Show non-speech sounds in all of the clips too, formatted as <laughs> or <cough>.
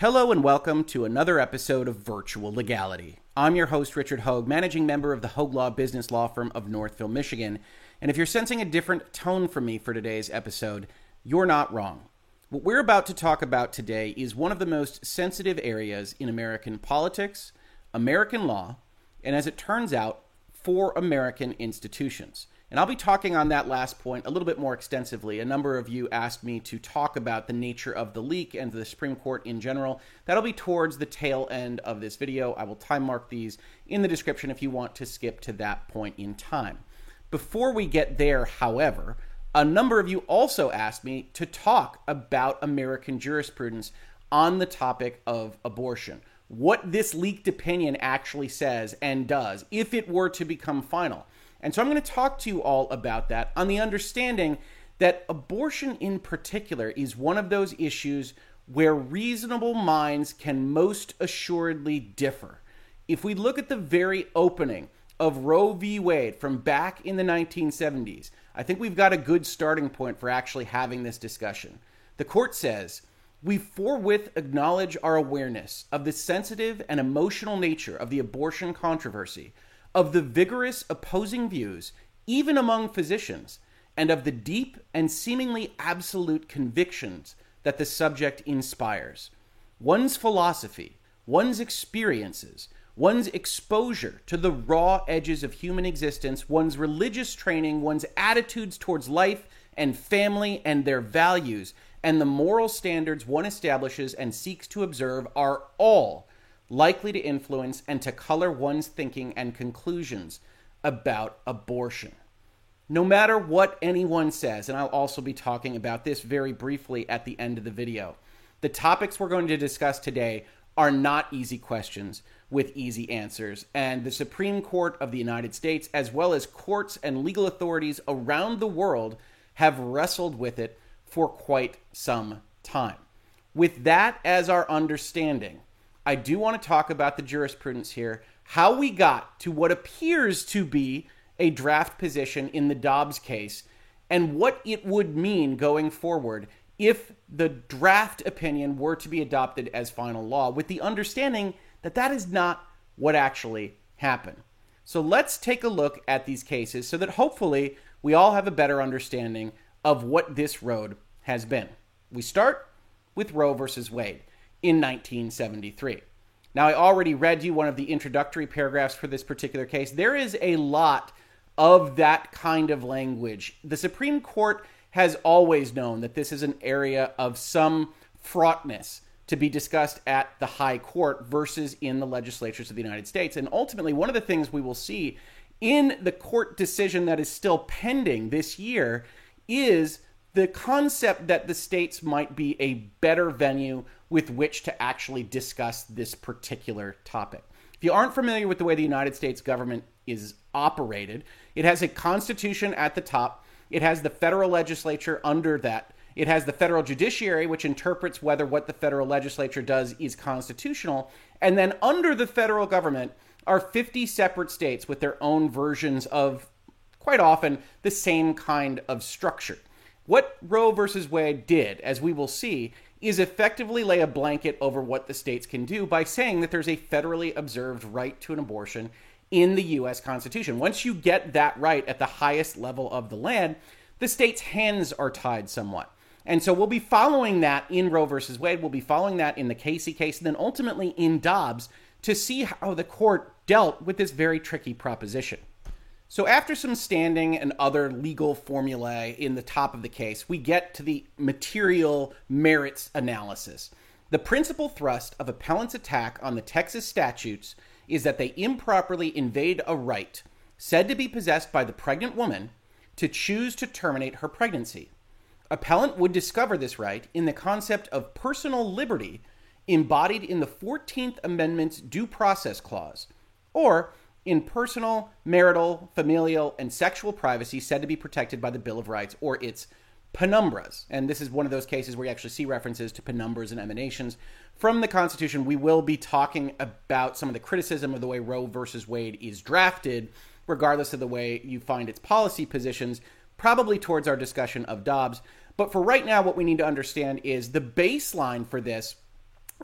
Hello and welcome to another episode of Virtual Legality. I'm your host, Richard Hoeg, managing member of the Hoeg Law Business Law Firm of Northville, Michigan. And if you're sensing a different tone from me for today's episode, you're not wrong. What we're about to talk about today is one of the most sensitive areas in American politics, American law, and as it turns out, for American institutions. And I'll be talking on that last point a little bit more extensively. A number of you asked me to talk about the nature of the leak and the Supreme Court in general. That'll be towards the tail end of this video. I will time mark these in the description if you want to skip to that point in time. Before we get there, however, a number of you also asked me to talk about American jurisprudence on the topic of abortion. What this leaked opinion actually says and does if it were to become final. And so I'm going to talk to you all about that on the understanding that abortion in particular is one of those issues where reasonable minds can most assuredly differ. If we look at the very opening of Roe v. Wade from back in the 1970s, I think we've got a good starting point for actually having this discussion. The court says, we forthwith acknowledge our awareness of the sensitive and emotional nature of the abortion controversy of the vigorous opposing views, even among physicians, and of the deep and seemingly absolute convictions that the subject inspires. One's philosophy, one's experiences, one's exposure to the raw edges of human existence, one's religious training, one's attitudes towards life and family and their values, and the moral standards one establishes and seeks to observe are all likely to influence and to color one's thinking and conclusions about abortion. No matter what anyone says, and I'll also be talking about this very briefly at the end of the video, the topics we're going to discuss today are not easy questions with easy answers. And the Supreme Court of the United States, as well as courts and legal authorities around the world, have wrestled with it for quite some time. With that as our understanding, I do want to talk about the jurisprudence here, how we got to what appears to be a draft position in the Dobbs case, and what it would mean going forward if the draft opinion were to be adopted as final law, with the understanding that that is not what actually happened. So let's take a look at these cases so that hopefully we all have a better understanding of what this road has been. We start with Roe versus Wade in 1973. Now, I already read you one of the introductory paragraphs for this particular case. There is a lot of that kind of language. The Supreme Court has always known that this is an area of some fraughtness to be discussed at the high court versus in the legislatures of the United States. And ultimately, one of the things we will see in the court decision that is still pending this year is the concept that the states might be a better venue with which to actually discuss this particular topic. If you aren't familiar with the way the United States government is operated, it has a constitution at the top, it has the federal legislature under that. It has the federal judiciary, which interprets whether what the federal legislature does is constitutional. And then under the federal government are 50 separate states with their own versions of, quite often, the same kind of structure. What Roe versus Wade did, as we will see, is effectively lay a blanket over what the states can do by saying that there's a federally observed right to an abortion in the U.S. Constitution. Once you get that right at the highest level of the land, the state's hands are tied somewhat. And so we'll be following that in Roe versus Wade. We'll be following that in the Casey case, and then ultimately in Dobbs to see how the court dealt with this very tricky proposition. So, after some standing and other legal formulae in the top of the case, we get to the material merits analysis. The principal thrust of appellant's attack on the Texas statutes is that they improperly invade a right said to be possessed by the pregnant woman to choose to terminate her pregnancy. Appellant would discover this right in the concept of personal liberty embodied in the 14th Amendment's Due Process Clause, or in personal, marital, familial, and sexual privacy said to be protected by the Bill of Rights or its penumbras. And this is one of those cases where you actually see references to penumbras and emanations from the Constitution. We will be talking about some of the criticism of the way Roe versus Wade is drafted, regardless of the way you find its policy positions, probably towards our discussion of Dobbs. But for right now, what we need to understand is the baseline for this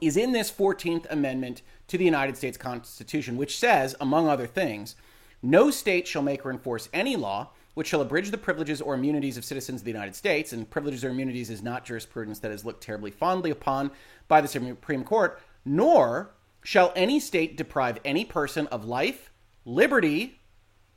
is in this 14th Amendment to the United States Constitution, which says, among other things, no state shall make or enforce any law which shall abridge the privileges or immunities of citizens of the United States. And privileges or immunities is not jurisprudence that is looked terribly fondly upon by the Supreme Court, nor shall any state deprive any person of life, liberty,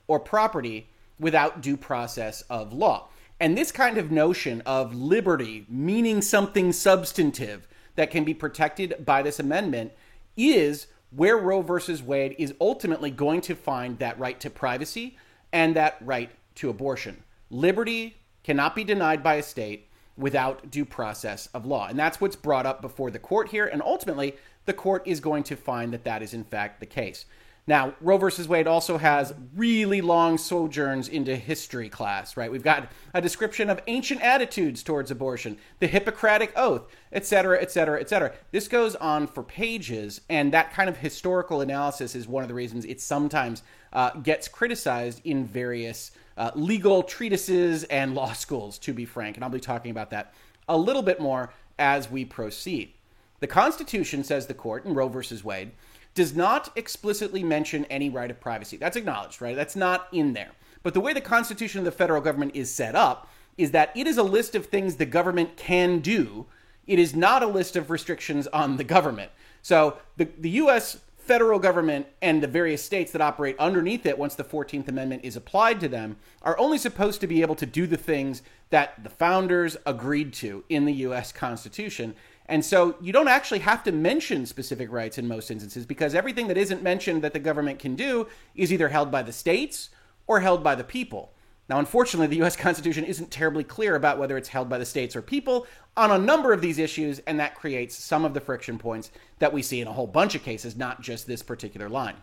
or property without due process of law. And this kind of notion of liberty meaning something substantive that can be protected by this amendment is where Roe versus Wade is ultimately going to find that right to privacy and that right to abortion. Liberty cannot be denied by a state without due process of law. And that's what's brought up before the court here. And ultimately, the court is going to find that that is in fact the case. Now, Roe versus Wade also has really long sojourns into history class, right? We've got a description of ancient attitudes towards abortion, the Hippocratic Oath, et cetera, et cetera, et cetera. This goes on for pages, and that kind of historical analysis is one of the reasons it sometimes uh, gets criticized in various uh, legal treatises and law schools, to be frank. And I'll be talking about that a little bit more as we proceed. The Constitution, says the court in Roe versus Wade, does not explicitly mention any right of privacy. That's acknowledged, right? That's not in there. But the way the Constitution of the federal government is set up is that it is a list of things the government can do. It is not a list of restrictions on the government. So the, the U.S. federal government and the various states that operate underneath it, once the 14th Amendment is applied to them, are only supposed to be able to do the things that the founders agreed to in the U.S. Constitution. And so you don't actually have to mention specific rights in most instances because everything that isn't mentioned that the government can do is either held by the states or held by the people. Now, unfortunately, the US <laughs> Constitution isn't terribly clear about whether it's held by the states or people on a number of these issues, and that creates some of the friction points that we see in a whole bunch of cases, not just this particular line.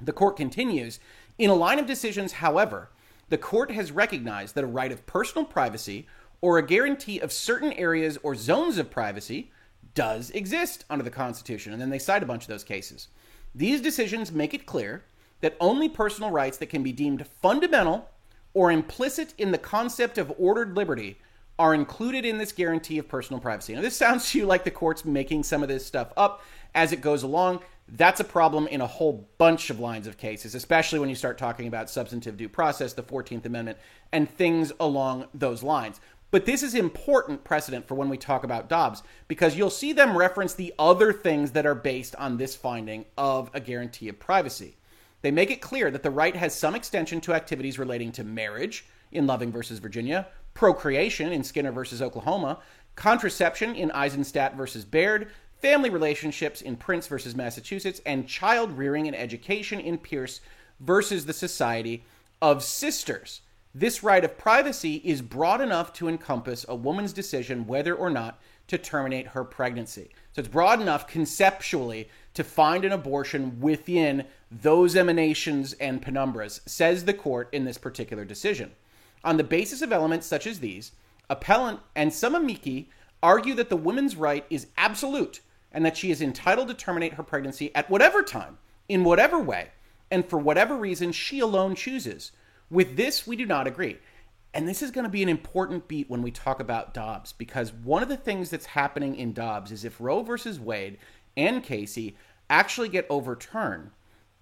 The court continues In a line of decisions, however, the court has recognized that a right of personal privacy or a guarantee of certain areas or zones of privacy does exist under the Constitution. And then they cite a bunch of those cases. These decisions make it clear that only personal rights that can be deemed fundamental or implicit in the concept of ordered liberty are included in this guarantee of personal privacy. Now, this sounds to you like the court's making some of this stuff up as it goes along. That's a problem in a whole bunch of lines of cases, especially when you start talking about substantive due process, the 14th Amendment, and things along those lines. But this is important precedent for when we talk about Dobbs because you'll see them reference the other things that are based on this finding of a guarantee of privacy. They make it clear that the right has some extension to activities relating to marriage in Loving versus Virginia, procreation in Skinner versus Oklahoma, contraception in Eisenstadt versus Baird, family relationships in Prince versus Massachusetts, and child rearing and education in Pierce versus the Society of Sisters. This right of privacy is broad enough to encompass a woman's decision whether or not to terminate her pregnancy. So it's broad enough conceptually to find an abortion within those emanations and penumbras, says the court in this particular decision. On the basis of elements such as these, appellant and some amici argue that the woman's right is absolute and that she is entitled to terminate her pregnancy at whatever time, in whatever way, and for whatever reason she alone chooses with this, we do not agree. And this is going to be an important beat when we talk about Dobbs, because one of the things that's happening in Dobbs is if Roe versus Wade and Casey actually get overturned,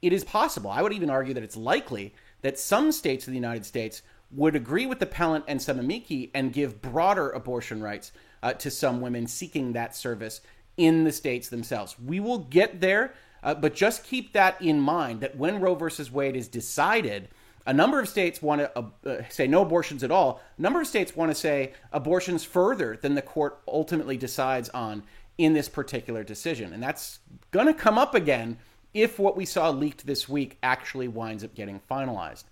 it is possible, I would even argue that it's likely, that some states of the United States would agree with the appellant and some amici and give broader abortion rights uh, to some women seeking that service in the states themselves. We will get there, uh, but just keep that in mind that when Roe versus Wade is decided, a number of states want to uh, uh, say no abortions at all. A number of states want to say abortions further than the court ultimately decides on in this particular decision. And that's going to come up again if what we saw leaked this week actually winds up getting finalized.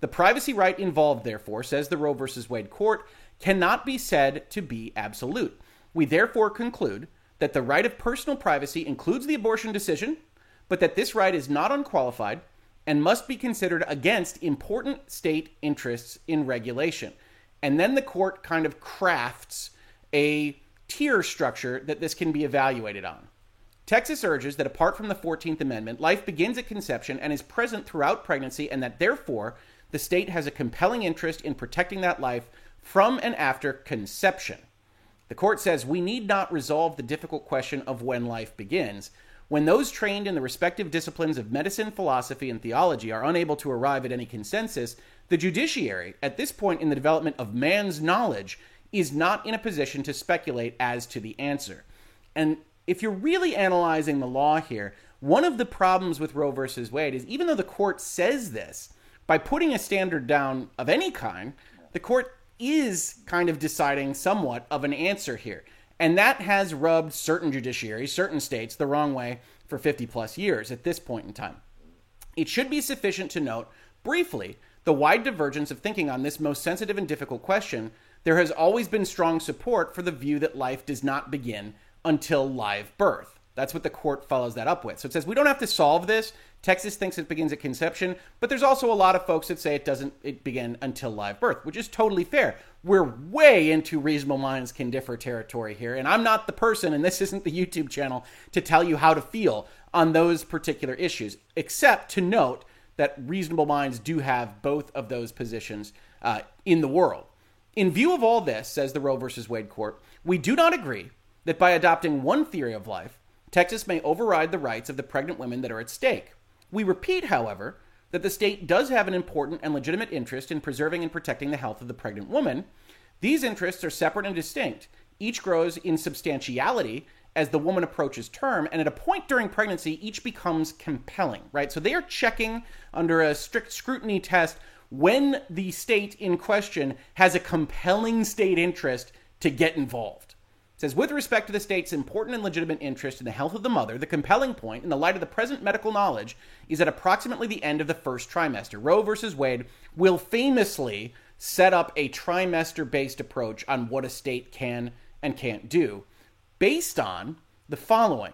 The privacy right involved, therefore, says the Roe v. Wade court, cannot be said to be absolute. We therefore conclude that the right of personal privacy includes the abortion decision, but that this right is not unqualified and must be considered against important state interests in regulation. And then the court kind of crafts a tier structure that this can be evaluated on. Texas urges that apart from the 14th Amendment, life begins at conception and is present throughout pregnancy, and that therefore the state has a compelling interest in protecting that life from and after conception. The court says we need not resolve the difficult question of when life begins. When those trained in the respective disciplines of medicine, philosophy, and theology are unable to arrive at any consensus, the judiciary, at this point in the development of man's knowledge, is not in a position to speculate as to the answer. And if you're really analyzing the law here, one of the problems with Roe versus Wade is even though the court says this, by putting a standard down of any kind, the court is kind of deciding somewhat of an answer here. And that has rubbed certain judiciaries, certain states, the wrong way for 50 plus years at this point in time. It should be sufficient to note, briefly, the wide divergence of thinking on this most sensitive and difficult question. There has always been strong support for the view that life does not begin until live birth. That's what the court follows that up with. So it says we don't have to solve this. Texas thinks it begins at conception, but there's also a lot of folks that say it doesn't it begin until live birth, which is totally fair. We're way into reasonable minds can differ territory here, and I'm not the person and this isn't the YouTube channel to tell you how to feel on those particular issues, except to note that reasonable minds do have both of those positions uh, in the world. In view of all this, says the Roe versus Wade court, we do not agree that by adopting one theory of life, Texas may override the rights of the pregnant women that are at stake. We repeat, however, that the state does have an important and legitimate interest in preserving and protecting the health of the pregnant woman. These interests are separate and distinct. Each grows in substantiality as the woman approaches term, and at a point during pregnancy, each becomes compelling, right? So they are checking under a strict scrutiny test when the state in question has a compelling state interest to get involved says with respect to the state's important and legitimate interest in the health of the mother the compelling point in the light of the present medical knowledge is at approximately the end of the first trimester roe versus wade will famously set up a trimester based approach on what a state can and can't do based on the following.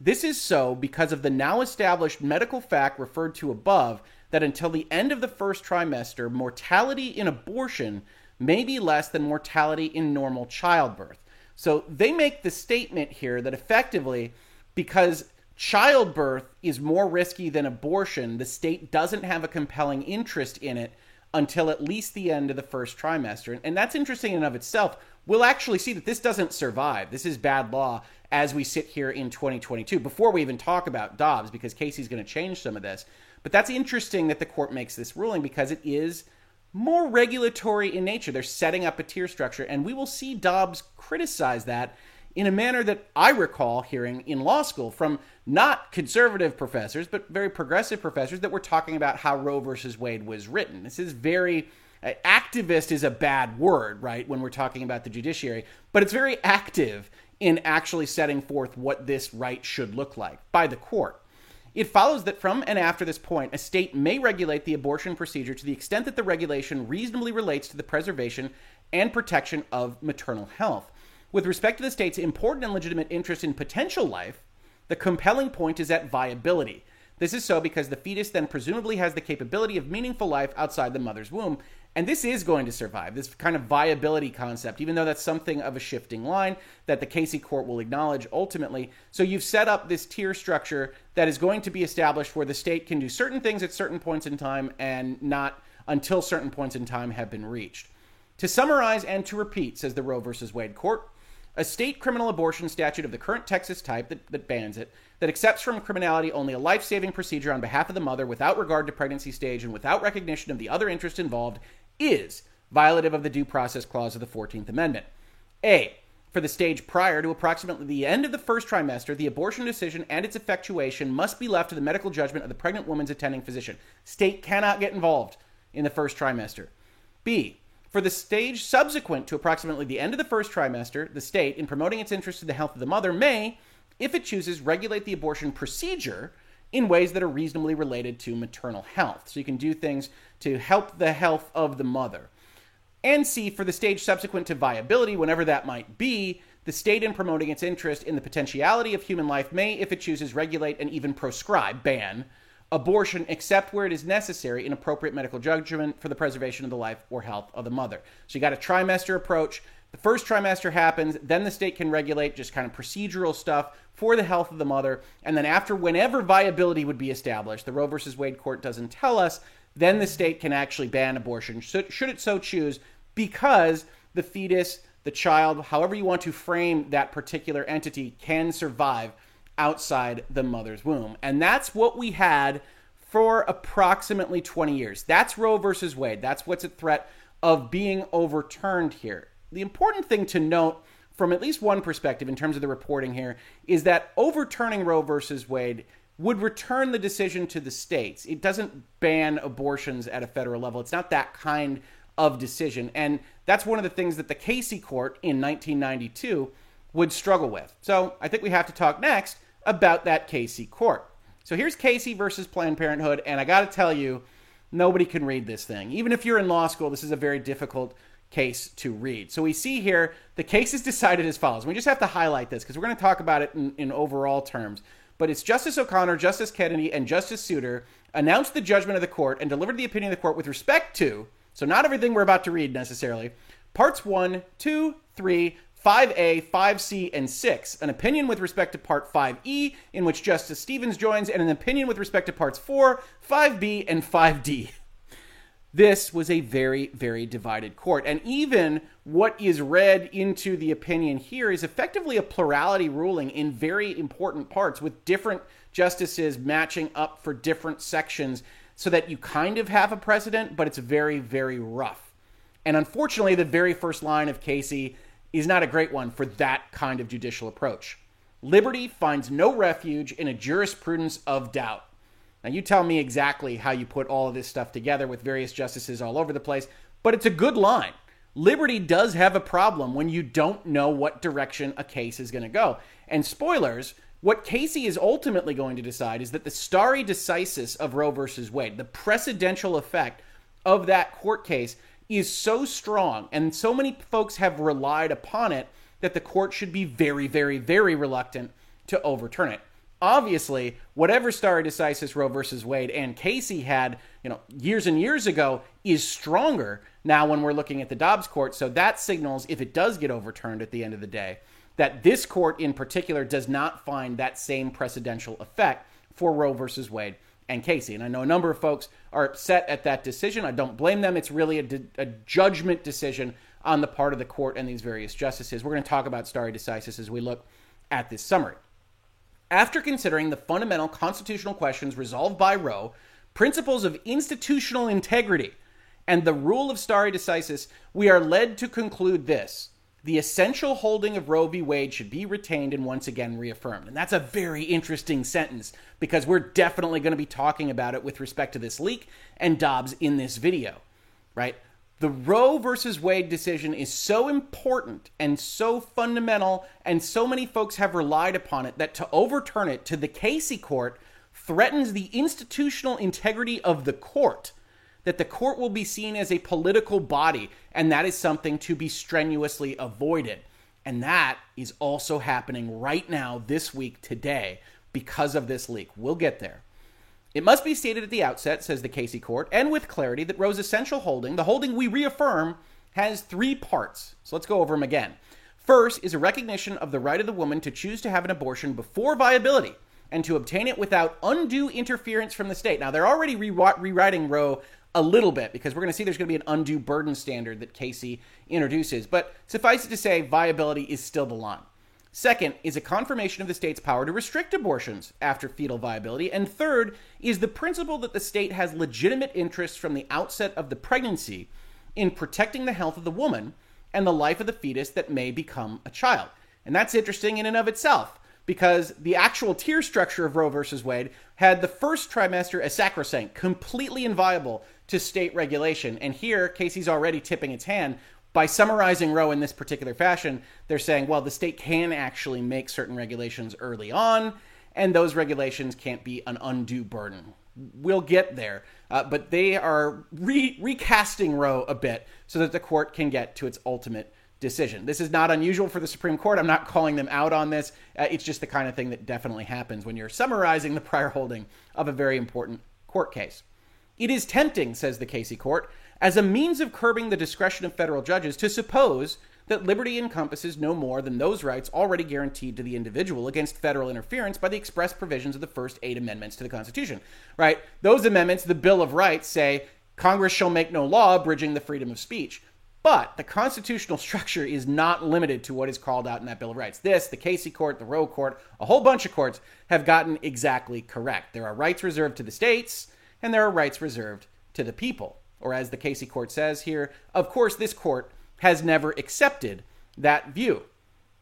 This is so because of the now established medical fact referred to above that until the end of the first trimester mortality in abortion may be less than mortality in normal childbirth so they make the statement here that effectively, because childbirth is more risky than abortion, the state doesn't have a compelling interest in it until at least the end of the first trimester. And that's interesting in and of itself. We'll actually see that this doesn't survive. This is bad law as we sit here in 2022 before we even talk about Dobbs, because Casey's going to change some of this. But that's interesting that the court makes this ruling because it is more regulatory in nature. They're setting up a tier structure, and we will see Dobbs criticize that in a manner that I recall hearing in law school from not conservative professors, but very progressive professors that were talking about how Roe versus Wade was written. This is very uh, activist is a bad word, right, when we're talking about the judiciary, but it's very active in actually setting forth what this right should look like by the court. It follows that from and after this point, a state may regulate the abortion procedure to the extent that the regulation reasonably relates to the preservation and protection of maternal health. With respect to the state's important and legitimate interest in potential life, the compelling point is at viability. This is so because the fetus then presumably has the capability of meaningful life outside the mother's womb, and this is going to survive, this kind of viability concept, even though that's something of a shifting line that the Casey court will acknowledge ultimately. So you've set up this tier structure that is going to be established where the state can do certain things at certain points in time and not until certain points in time have been reached. To summarize and to repeat, says the Roe versus Wade court, a state criminal abortion statute of the current Texas type that, that bans it, that accepts from criminality only a life saving procedure on behalf of the mother without regard to pregnancy stage and without recognition of the other interests involved, is violative of the Due Process Clause of the 14th Amendment. A. For the stage prior to approximately the end of the first trimester, the abortion decision and its effectuation must be left to the medical judgment of the pregnant woman's attending physician. State cannot get involved in the first trimester. B. For the stage subsequent to approximately the end of the first trimester, the state, in promoting its interest in the health of the mother, may, if it chooses, regulate the abortion procedure in ways that are reasonably related to maternal health. So you can do things to help the health of the mother. And C, for the stage subsequent to viability, whenever that might be, the state in promoting its interest in the potentiality of human life may, if it chooses, regulate and even proscribe, ban, abortion except where it is necessary in appropriate medical judgment for the preservation of the life or health of the mother. So you got a trimester approach. The first trimester happens, then the state can regulate just kind of procedural stuff for the health of the mother. And then after whenever viability would be established, the Roe versus Wade court doesn't tell us, then the state can actually ban abortion should, it so choose because the fetus the child, however you want to frame that particular entity, can survive outside the mother's womb. And that's what we had for approximately 20 years. That's Roe versus Wade. That's what's at threat of being overturned here. The important thing to note from at least one perspective in terms of the reporting here is that overturning Roe versus Wade would return the decision to the states. It doesn't ban abortions at a federal level. It's not that kind of decision. And that's one of the things that the Casey court in 1992 would struggle with. So I think we have to talk next about that Casey court. So here's Casey versus Planned Parenthood. And I got to tell you, nobody can read this thing. Even if you're in law school, this is a very difficult case to read. So we see here the case is decided as follows. We just have to highlight this because we're going to talk about it in, in overall terms. But it's Justice O'Connor, Justice Kennedy, and Justice Souter announced the judgment of the court and delivered the opinion of the court with respect to, so not everything we're about to read necessarily, parts 1, 2, 3, 5A, 5C, and 6. An opinion with respect to Part 5E, in which Justice Stevens joins, and an opinion with respect to Parts 4, 5B, and 5D. <laughs> This was a very, very divided court. And even what is read into the opinion here is effectively a plurality ruling in very important parts with different justices matching up for different sections so that you kind of have a precedent, but it's very, very rough. And unfortunately, the very first line of Casey is not a great one for that kind of judicial approach. Liberty finds no refuge in a jurisprudence of doubt. Now, you tell me exactly how you put all of this stuff together with various justices all over the place, but it's a good line. Liberty does have a problem when you don't know what direction a case is going to go. And spoilers, what Casey is ultimately going to decide is that the stare decisis of Roe versus Wade, the precedential effect of that court case, is so strong, and so many folks have relied upon it that the court should be very, very, very reluctant to overturn it obviously, whatever stare decisis Roe versus Wade and Casey had, you know, years and years ago is stronger now when we're looking at the Dobbs court. So that signals, if it does get overturned at the end of the day, that this court in particular does not find that same precedential effect for Roe versus Wade and Casey. And I know a number of folks are upset at that decision. I don't blame them. It's really a, a judgment decision on the part of the court and these various justices. We're going to talk about stare decisis as we look at this summary. After considering the fundamental constitutional questions resolved by Roe, principles of institutional integrity, and the rule of stare decisis, we are led to conclude this. The essential holding of Roe v. Wade should be retained and once again reaffirmed. And that's a very interesting sentence because we're definitely going to be talking about it with respect to this leak and Dobbs in this video, right? The Roe versus Wade decision is so important and so fundamental, and so many folks have relied upon it that to overturn it to the Casey court threatens the institutional integrity of the court. That the court will be seen as a political body, and that is something to be strenuously avoided. And that is also happening right now, this week, today, because of this leak. We'll get there. It must be stated at the outset, says the Casey Court, and with clarity, that Roe's essential holding, the holding we reaffirm, has three parts. So let's go over them again. First is a recognition of the right of the woman to choose to have an abortion before viability and to obtain it without undue interference from the state. Now, they're already re- rewriting Roe a little bit because we're going to see there's going to be an undue burden standard that Casey introduces. But suffice it to say, viability is still the line. Second is a confirmation of the state's power to restrict abortions after fetal viability. And third is the principle that the state has legitimate interests from the outset of the pregnancy in protecting the health of the woman and the life of the fetus that may become a child. And that's interesting in and of itself because the actual tier structure of Roe versus Wade had the first trimester as sacrosanct, completely inviolable to state regulation. And here, Casey's already tipping its hand by summarizing Roe in this particular fashion, they're saying, well, the state can actually make certain regulations early on, and those regulations can't be an undue burden. We'll get there, uh, but they are re- recasting Roe a bit so that the court can get to its ultimate decision. This is not unusual for the Supreme Court. I'm not calling them out on this. Uh, it's just the kind of thing that definitely happens when you're summarizing the prior holding of a very important court case. It is tempting, says the Casey Court, as a means of curbing the discretion of federal judges to suppose that liberty encompasses no more than those rights already guaranteed to the individual against federal interference by the express provisions of the first eight amendments to the Constitution. Right? Those amendments, the Bill of Rights, say Congress shall make no law abridging the freedom of speech. But the constitutional <laughs> structure is not limited to what is called out in that Bill of Rights. This, the Casey Court, the Roe Court, a whole bunch of courts have gotten exactly correct. There are rights reserved to the states, and there are rights reserved to the people. Or as the Casey Court says here, of course, this court has never accepted that view.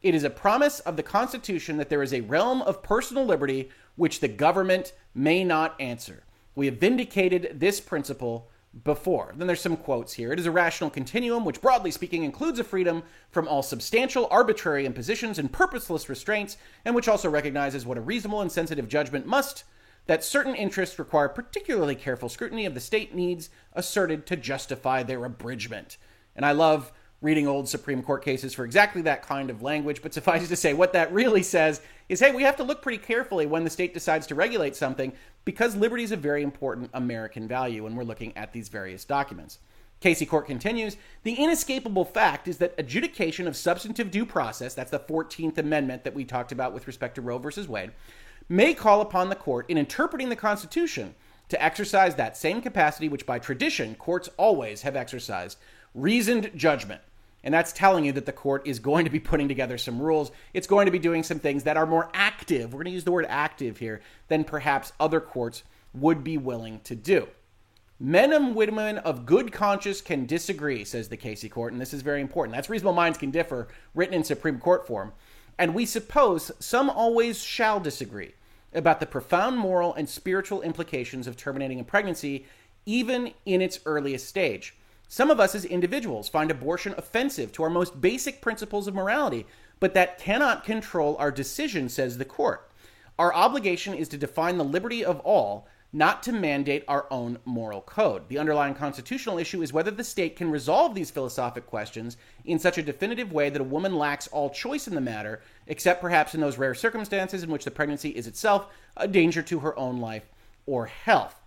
It is a promise of the Constitution that there is a realm of personal liberty which the government may not answer. We have vindicated this principle before. Then there's some quotes here. It is a rational continuum, which broadly speaking includes a freedom from all substantial, arbitrary impositions and purposeless restraints, and which also recognizes what a reasonable and sensitive judgment must, that certain interests require particularly careful scrutiny of the state needs asserted to justify their abridgment. And I love reading old Supreme Court cases for exactly that kind of language, but suffice it to say, what that really says is hey, we have to look pretty carefully when the state decides to regulate something because liberty is a very important American value when we're looking at these various documents. Casey Court continues The inescapable fact is that adjudication of substantive due process, that's the 14th Amendment that we talked about with respect to Roe versus Wade, may call upon the court in interpreting the Constitution to exercise that same capacity which by tradition courts always have exercised reasoned judgment and that's telling you that the court is going to be putting together some rules. It's going to be doing some things that are more active. We're going to use the word active here than perhaps other courts would be willing to do. Men and women of good conscience can disagree, says the Casey Court, and this is very important. That's reasonable minds can differ, written in Supreme Court form. And we suppose some always shall disagree about the profound moral and spiritual implications of terminating a pregnancy, even in its earliest stage. Some of us as individuals find abortion offensive to our most basic principles of morality, but that cannot control our decision, says the court. Our obligation is to define the liberty of all, not to mandate our own moral code. The underlying constitutional issue is whether the state can resolve these philosophic questions in such a definitive way that a woman lacks all choice in the matter, except perhaps in those rare circumstances in which the pregnancy is itself a danger to her own life or health.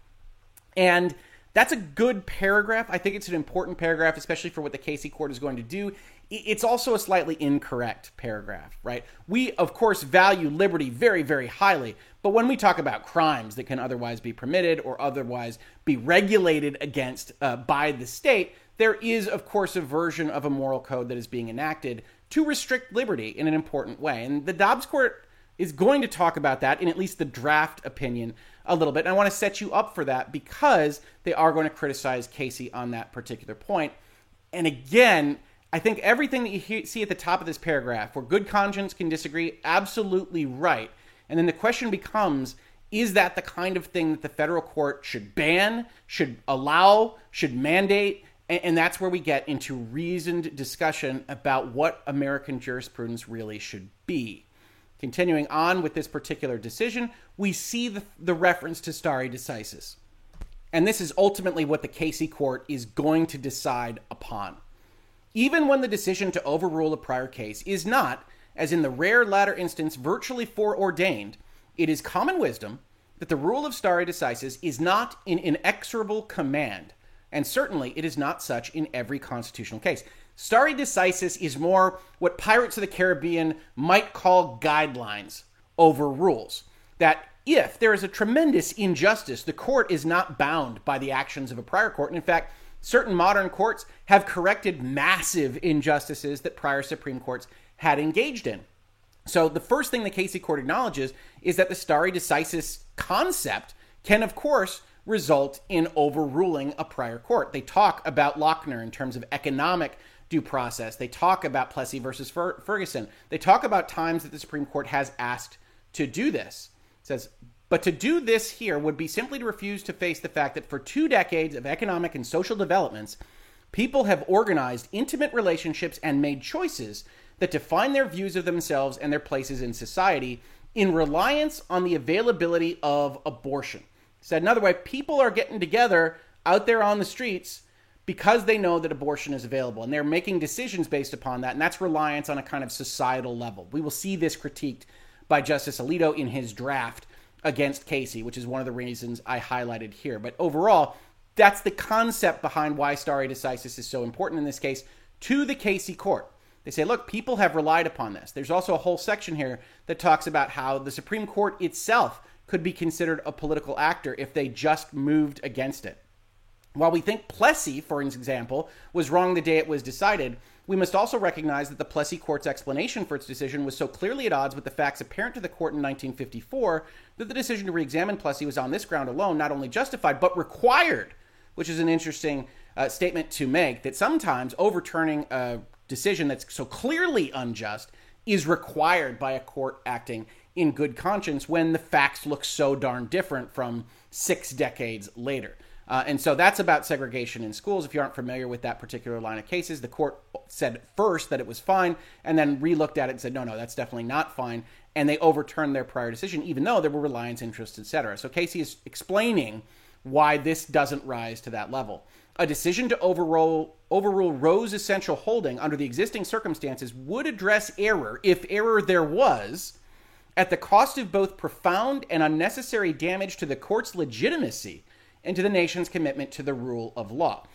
And that's a good paragraph. I think it's an important paragraph, especially for what the Casey court is going to do. It's also a slightly incorrect paragraph, right? We, of course, value liberty very, very highly. But when we talk about crimes that can otherwise be permitted or otherwise be regulated against uh, by the state, there is, of course, a version of a moral code that is being enacted to restrict liberty in an important way. And the Dobbs court is going to talk about that in at least the draft opinion a little bit. And I want to set you up for that because they are going to criticize Casey on that particular point. And again, I think everything that you see at the top of this paragraph, where good conscience can disagree, absolutely right. And then the question becomes is that the kind of thing that the federal court should ban, should allow, should mandate? And that's where we get into reasoned discussion about what American jurisprudence really should be. Continuing on with this particular decision, we see the, the reference to stare decisis. And this is ultimately what the Casey court is going to decide upon. Even when the decision to overrule a prior case is not, as in the rare latter instance, virtually foreordained, it is common wisdom that the rule of stare decisis is not an inexorable command, and certainly it is not such in every constitutional case. Stare decisis is more what Pirates of the Caribbean might call guidelines over rules. That if there is a tremendous injustice, the court is not bound by the actions of a prior court. And in fact, certain modern courts have corrected massive injustices that prior Supreme Courts had engaged in. So the first thing the Casey Court acknowledges is that the stare decisis concept can, of course, result in overruling a prior court. They talk about Lochner in terms of economic due process. They talk about Plessy versus Fer- Ferguson. They talk about times that the Supreme Court has asked to do this. It says, but to do this here would be simply to refuse to face the fact that for two decades of economic and social developments, people have organized intimate relationships and made choices that define their views of themselves and their places in society in reliance on the availability of abortion. Said another way, people are getting together out there on the streets because they know that abortion is available and they're making decisions based upon that. And that's reliance on a kind of societal level. We will see this critiqued by Justice Alito in his draft against Casey, which is one of the reasons I highlighted here. But overall, that's the concept behind why stare decisis is so important in this case to the Casey court. They say, look, people have relied upon this. There's also a whole section here that talks about how the Supreme Court itself could be considered a political actor if they just moved against it. While we think Plessy, for example, was wrong the day it was decided, we must also recognize that the Plessy court's explanation for its decision was so clearly at odds with the facts apparent to the court in 1954 that the decision to re examine Plessy was on this ground alone not only justified, but required, which is an interesting uh, statement to make that sometimes overturning a decision that's so clearly unjust is required by a court acting in good conscience when the facts look so darn different from six decades later. Uh, and so that's about segregation in schools. If you aren't familiar with that particular line of cases, the court said first that it was fine and then relooked at it and said, no, no, that's definitely not fine. And they overturned their prior decision, even though there were reliance interests, et cetera. So Casey is explaining why this doesn't rise to that level. A decision to overrule, overrule Roe's essential holding under the existing circumstances would address error, if error there was, at the cost of both profound and unnecessary damage to the court's legitimacy and to the nation's commitment to the rule of law.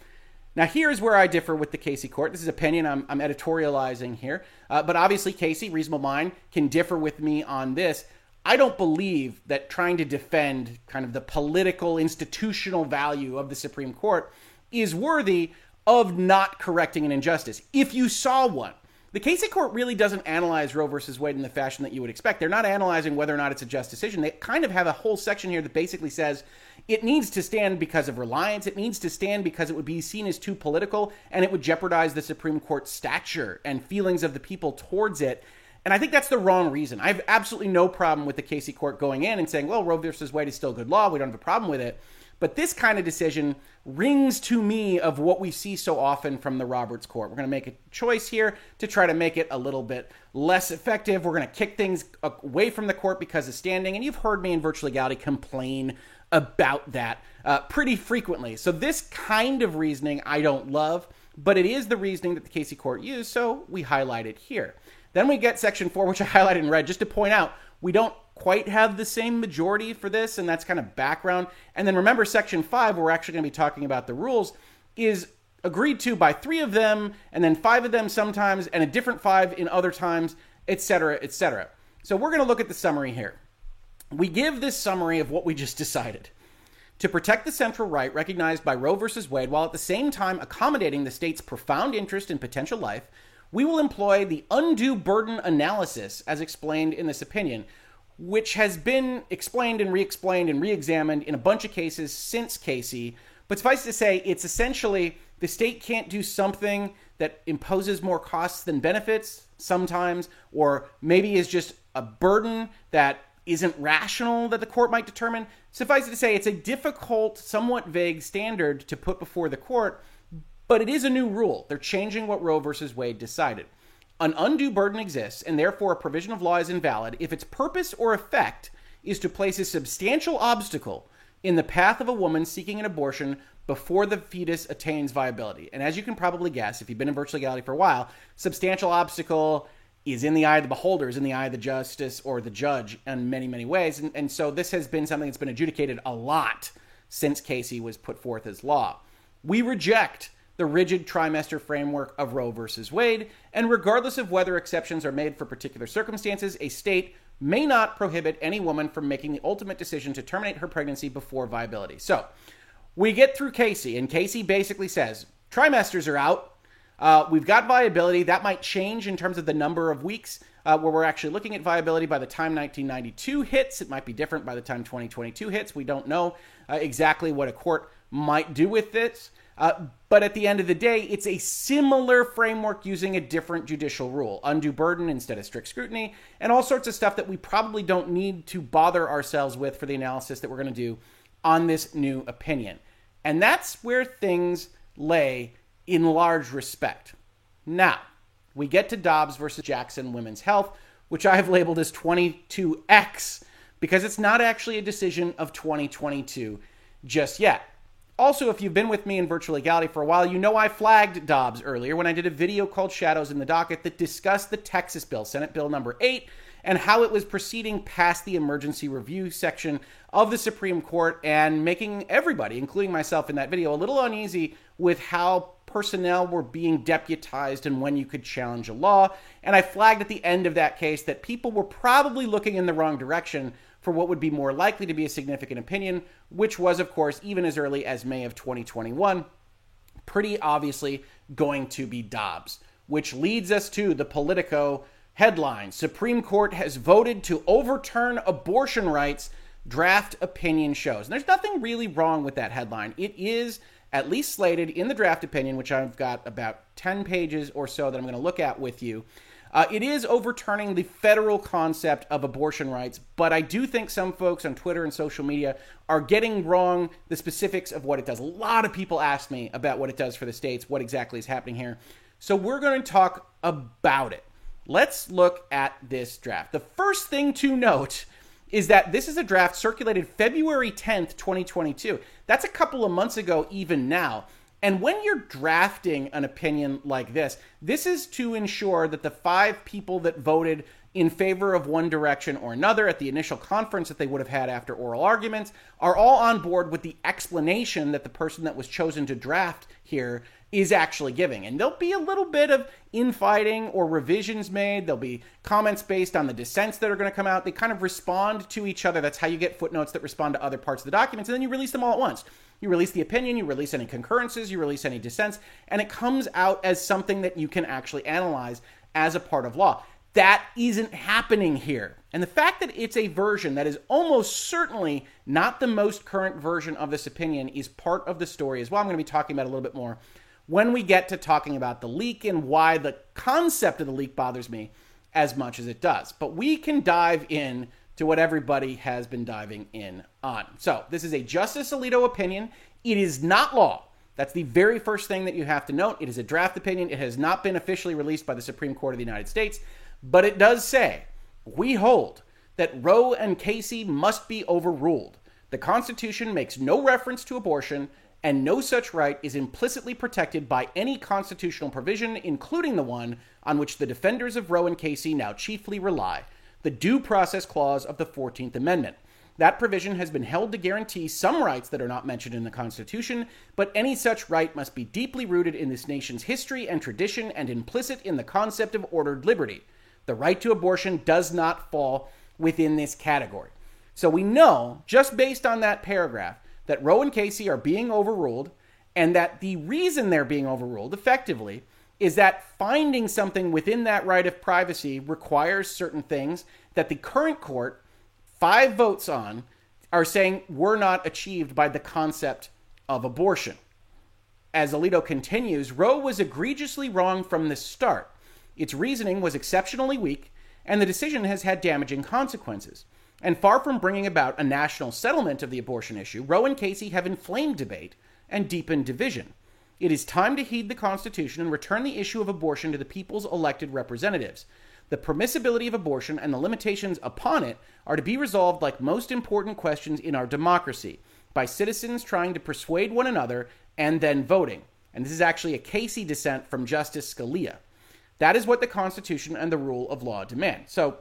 Now, here's where I differ with the Casey court. This is opinion I'm, I'm editorializing here. Uh, but obviously, Casey, reasonable mind, can differ with me on this. I don't believe that trying to defend kind of the political, institutional value of the Supreme Court is worthy of not correcting an injustice. If you saw one, the Casey court really doesn't analyze Roe versus Wade in the fashion that you would expect. They're not analyzing whether or not it's a just decision. They kind of have a whole section here that basically says it needs to stand because of reliance. It needs to stand because it would be seen as too political and it would jeopardize the Supreme Court's stature and feelings of the people towards it. And I think that's the wrong reason. I have absolutely no problem with the Casey court going in and saying, well, Roe versus Wade is still good law. We don't have a problem with it. But this kind of decision rings to me of what we see so often from the Roberts court. We're going to make a choice here to try to make it a little bit less effective. We're going to kick things away from the court because of standing. And you've heard me in virtual legality complain about that uh, pretty frequently. So, this kind of reasoning I don't love, but it is the reasoning that the Casey court used, so we highlight it here. Then we get section four, which I highlighted in red just to point out we don't quite have the same majority for this, and that's kind of background. And then remember, section five, we're actually going to be talking about the rules, is agreed to by three of them, and then five of them sometimes, and a different five in other times, etc., etc. So we're going to look at the summary here. We give this summary of what we just decided. To protect the central right recognized by Roe v. Wade while at the same time accommodating the state's profound interest in potential life, we will employ the undue burden analysis as explained in this opinion, which has been explained and re explained and re examined in a bunch of cases since Casey. But suffice to say, it's essentially the state can't do something that imposes more costs than benefits sometimes, or maybe is just a burden that isn't rational that the court might determine. Suffice it to say, it's a difficult, somewhat vague standard to put before the court, but it is a new rule. They're changing what Roe versus Wade decided. An undue burden exists, and therefore a provision of law is invalid if its purpose or effect is to place a substantial obstacle in the path of a woman seeking an abortion before the fetus attains viability. And as you can probably guess, if you've been in virtual legality for a while, substantial obstacle is in the eye of the beholder, is in the eye of the justice or the judge in many, many ways. And, and so this has been something that's been adjudicated a lot since Casey was put forth as law. We reject the rigid trimester framework of Roe versus Wade, and regardless of whether exceptions are made for particular circumstances, a state may not prohibit any woman from making the ultimate decision to terminate her pregnancy before viability. So we get through Casey, and Casey basically says trimesters are out. Uh, we've got viability. That might change in terms of the number of weeks uh, where we're actually looking at viability by the time 1992 hits. It might be different by the time 2022 hits. We don't know uh, exactly what a court might do with this. Uh, but at the end of the day, it's a similar framework using a different judicial rule undue burden instead of strict scrutiny, and all sorts of stuff that we probably don't need to bother ourselves with for the analysis that we're going to do on this new opinion. And that's where things lay in large respect. Now, we get to Dobbs versus Jackson Women's Health, which I have labeled as 22X because it's not actually a decision of 2022 just yet. Also, if you've been with me in virtual legality for a while, you know I flagged Dobbs earlier when I did a video called Shadows in the Docket that discussed the Texas bill, Senate Bill number 8, and how it was proceeding past the emergency review section of the Supreme Court and making everybody, including myself in that video, a little uneasy with how personnel were being deputized and when you could challenge a law. And I flagged at the end of that case that people were probably looking in the wrong direction for what would be more likely to be a significant opinion, which was, of course, even as early as May of 2021, pretty obviously going to be Dobbs, which leads us to the Politico headline Supreme Court has voted to overturn abortion rights, draft opinion shows. And there's nothing really wrong with that headline. It is at least slated in the draft opinion, which I've got about 10 pages or so that I'm going to look at with you. Uh, it is overturning the federal concept of abortion rights, but I do think some folks on Twitter and social media are getting wrong the specifics of what it does. A lot of people ask me about what it does for the states, what exactly is happening here. So we're going to talk about it. Let's look at this draft. The first thing to note is that this is a draft circulated February 10th, 2022. That's a couple of months ago, even now. And when you're drafting an opinion like this, this is to ensure that the five people that voted in favor of one direction or another at the initial conference that they would have had after oral arguments are all on board with the explanation that the person that was chosen to draft here is actually giving. And there'll be a little bit of infighting or revisions made. There'll be comments based on the dissents that are going to come out. They kind of respond to each other. That's how you get footnotes that respond to other parts of the documents. And then you release them all at once. You release the opinion, you release any concurrences, you release any dissents, and it comes out as something that you can actually analyze as a part of law. That isn't happening here. And the fact that it's a version that is almost certainly not the most current version of this opinion is part of the story as well. I'm going to be talking about a little bit more when we get to talking about the leak and why the concept of the leak bothers me as much as it does. But we can dive in to what everybody has been diving in on. So, this is a Justice Alito opinion. It is not law. That's the very first thing that you have to note. It is a draft opinion. It has not been officially released by the Supreme Court of the United States, but it does say we hold that Roe and Casey must be overruled. The Constitution makes no reference to abortion, and no such right is implicitly protected by any constitutional provision, including the one on which the defenders of Roe and Casey now chiefly rely the Due Process Clause of the 14th Amendment. That provision has been held to guarantee some rights that are not mentioned in the Constitution, but any such right must be deeply rooted in this nation's history and tradition and implicit in the concept of ordered liberty. The right to abortion does not fall within this category. So we know, just based on that paragraph, that Roe and Casey are being overruled, and that the reason they're being overruled effectively is that finding something within that right of privacy requires certain things that the current court, five votes on, are saying were not achieved by the concept of abortion. As Alito continues, Roe was egregiously wrong from the start. Its reasoning was exceptionally weak, and the decision has had damaging consequences. And far from bringing about a national settlement of the abortion issue, Roe and Casey have inflamed debate and deepened division. It is time to heed the Constitution and return the issue of abortion to the people's elected representatives. The permissibility of abortion and the limitations upon it are to be resolved like most important questions in our democracy by citizens trying to persuade one another and then voting. And this is actually a Casey dissent from Justice Scalia. That is what the Constitution and the rule of law demand. So,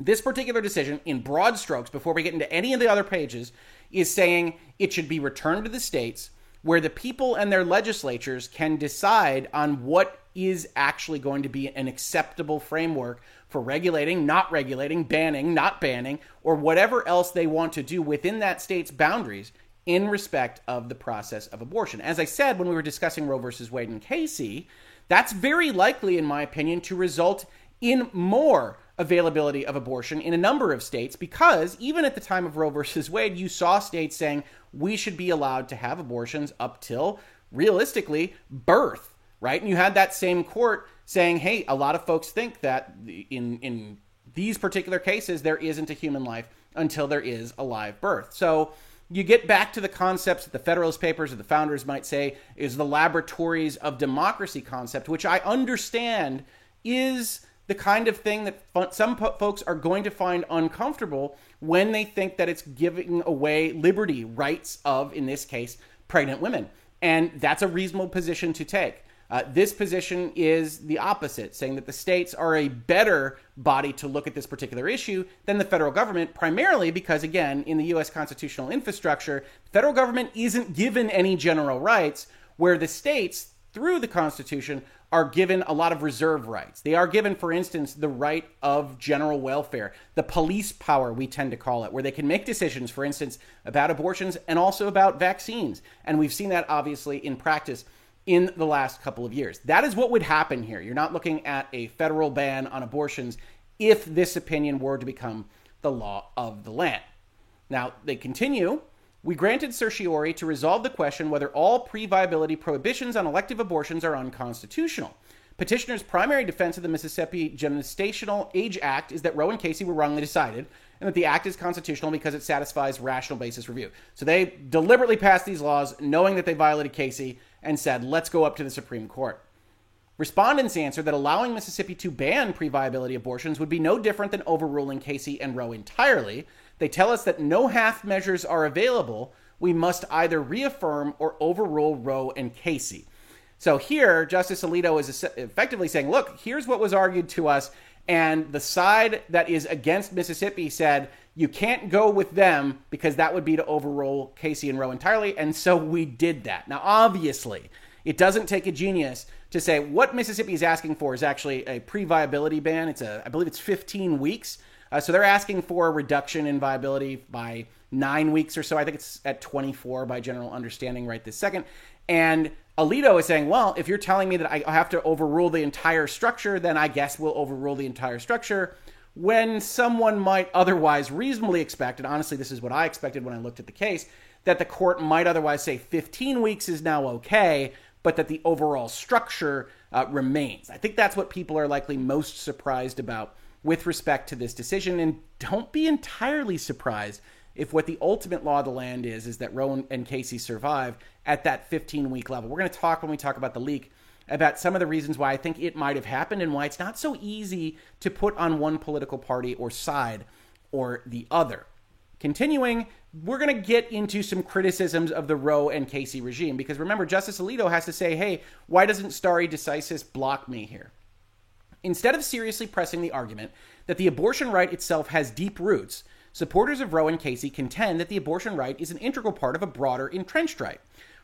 this particular decision, in broad strokes, before we get into any of the other pages, is saying it should be returned to the states where the people and their legislatures can decide on what is actually going to be an acceptable framework for regulating, not regulating, banning, not banning, or whatever else they want to do within that state's boundaries in respect of the process of abortion. As I said when we were discussing Roe versus Wade and Casey, that's very likely, in my opinion, to result in more availability of abortion in a number of states because even at the time of Roe versus Wade, you saw states saying we should be allowed to have abortions up till realistically birth, right? And you had that same court saying, "Hey, a lot of folks think that in in these particular cases there isn't a human life until there is a live birth." So you get back to the concepts that the Federalist Papers or the founders might say is the laboratories of democracy concept, which I understand is the kind of thing that some folks are going to find uncomfortable when they think that it's giving away liberty rights of, in this case, pregnant women. And that's a reasonable position to take. Uh, this position is the opposite, saying that the states are a better body to look at this particular issue than the federal government, primarily because, again, in the U.S. constitutional infrastructure, the federal government isn't given any general rights, where the states, through the Constitution, are given a lot of reserve rights. They are given, for instance, the right of general welfare, the police power, we tend to call it, where they can make decisions, for instance, about abortions and also about vaccines. And we've seen that obviously in practice in the last couple of years. That is what would happen here. You're not looking at a federal ban on abortions if this opinion were to become the law of the land. Now, they continue we granted certiorari to resolve the question whether all pre viability prohibitions on elective abortions are unconstitutional. Petitioner's primary defense of the Mississippi Gestational Age Act is that Roe and Casey were wrongly decided and that the act is constitutional because it satisfies rational basis review. So they deliberately passed these laws knowing that they violated Casey and said, let's go up to the Supreme Court. Respondents answered that allowing Mississippi to ban pre viability abortions would be no different than overruling Casey and Roe entirely, they tell us that no half measures are available. We must either reaffirm or overrule Roe and Casey. So here, Justice Alito is effectively saying, look, here's what was argued to us. And the side that is against Mississippi said, you can't go with them because that would be to overrule Casey and Roe entirely. And so we did that. Now, obviously, it doesn't take a genius to say what Mississippi is asking for is actually a pre viability ban. It's a, I believe it's 15 weeks. Uh, so they're asking for a reduction in viability by nine weeks or so. I think it's at 24 by general understanding right this second. And Alito is saying, well, if you're telling me that I have to overrule the entire structure, then I guess we'll overrule the entire structure. When someone might otherwise reasonably expect, and honestly, this is what I expected when I looked at the case, that the court might otherwise say 15 weeks is now okay, but that the overall structure uh, remains. I think that's what people are likely most surprised about with respect to this decision. And don't be entirely surprised if what the ultimate law of the land is, is that Roe and Casey survive at that 15 week level. We're going to talk when we talk about the leak about some of the reasons why I think it might have happened and why it's not so easy to put on one political party or side or the other. Continuing, we're going to get into some criticisms of the Roe and Casey regime because remember, Justice Alito has to say, hey, why doesn't stare decisis block me here? Instead of seriously pressing the argument that the abortion right itself has deep roots, supporters of Roe and Casey contend that the abortion right is an integral part of a broader entrenched right.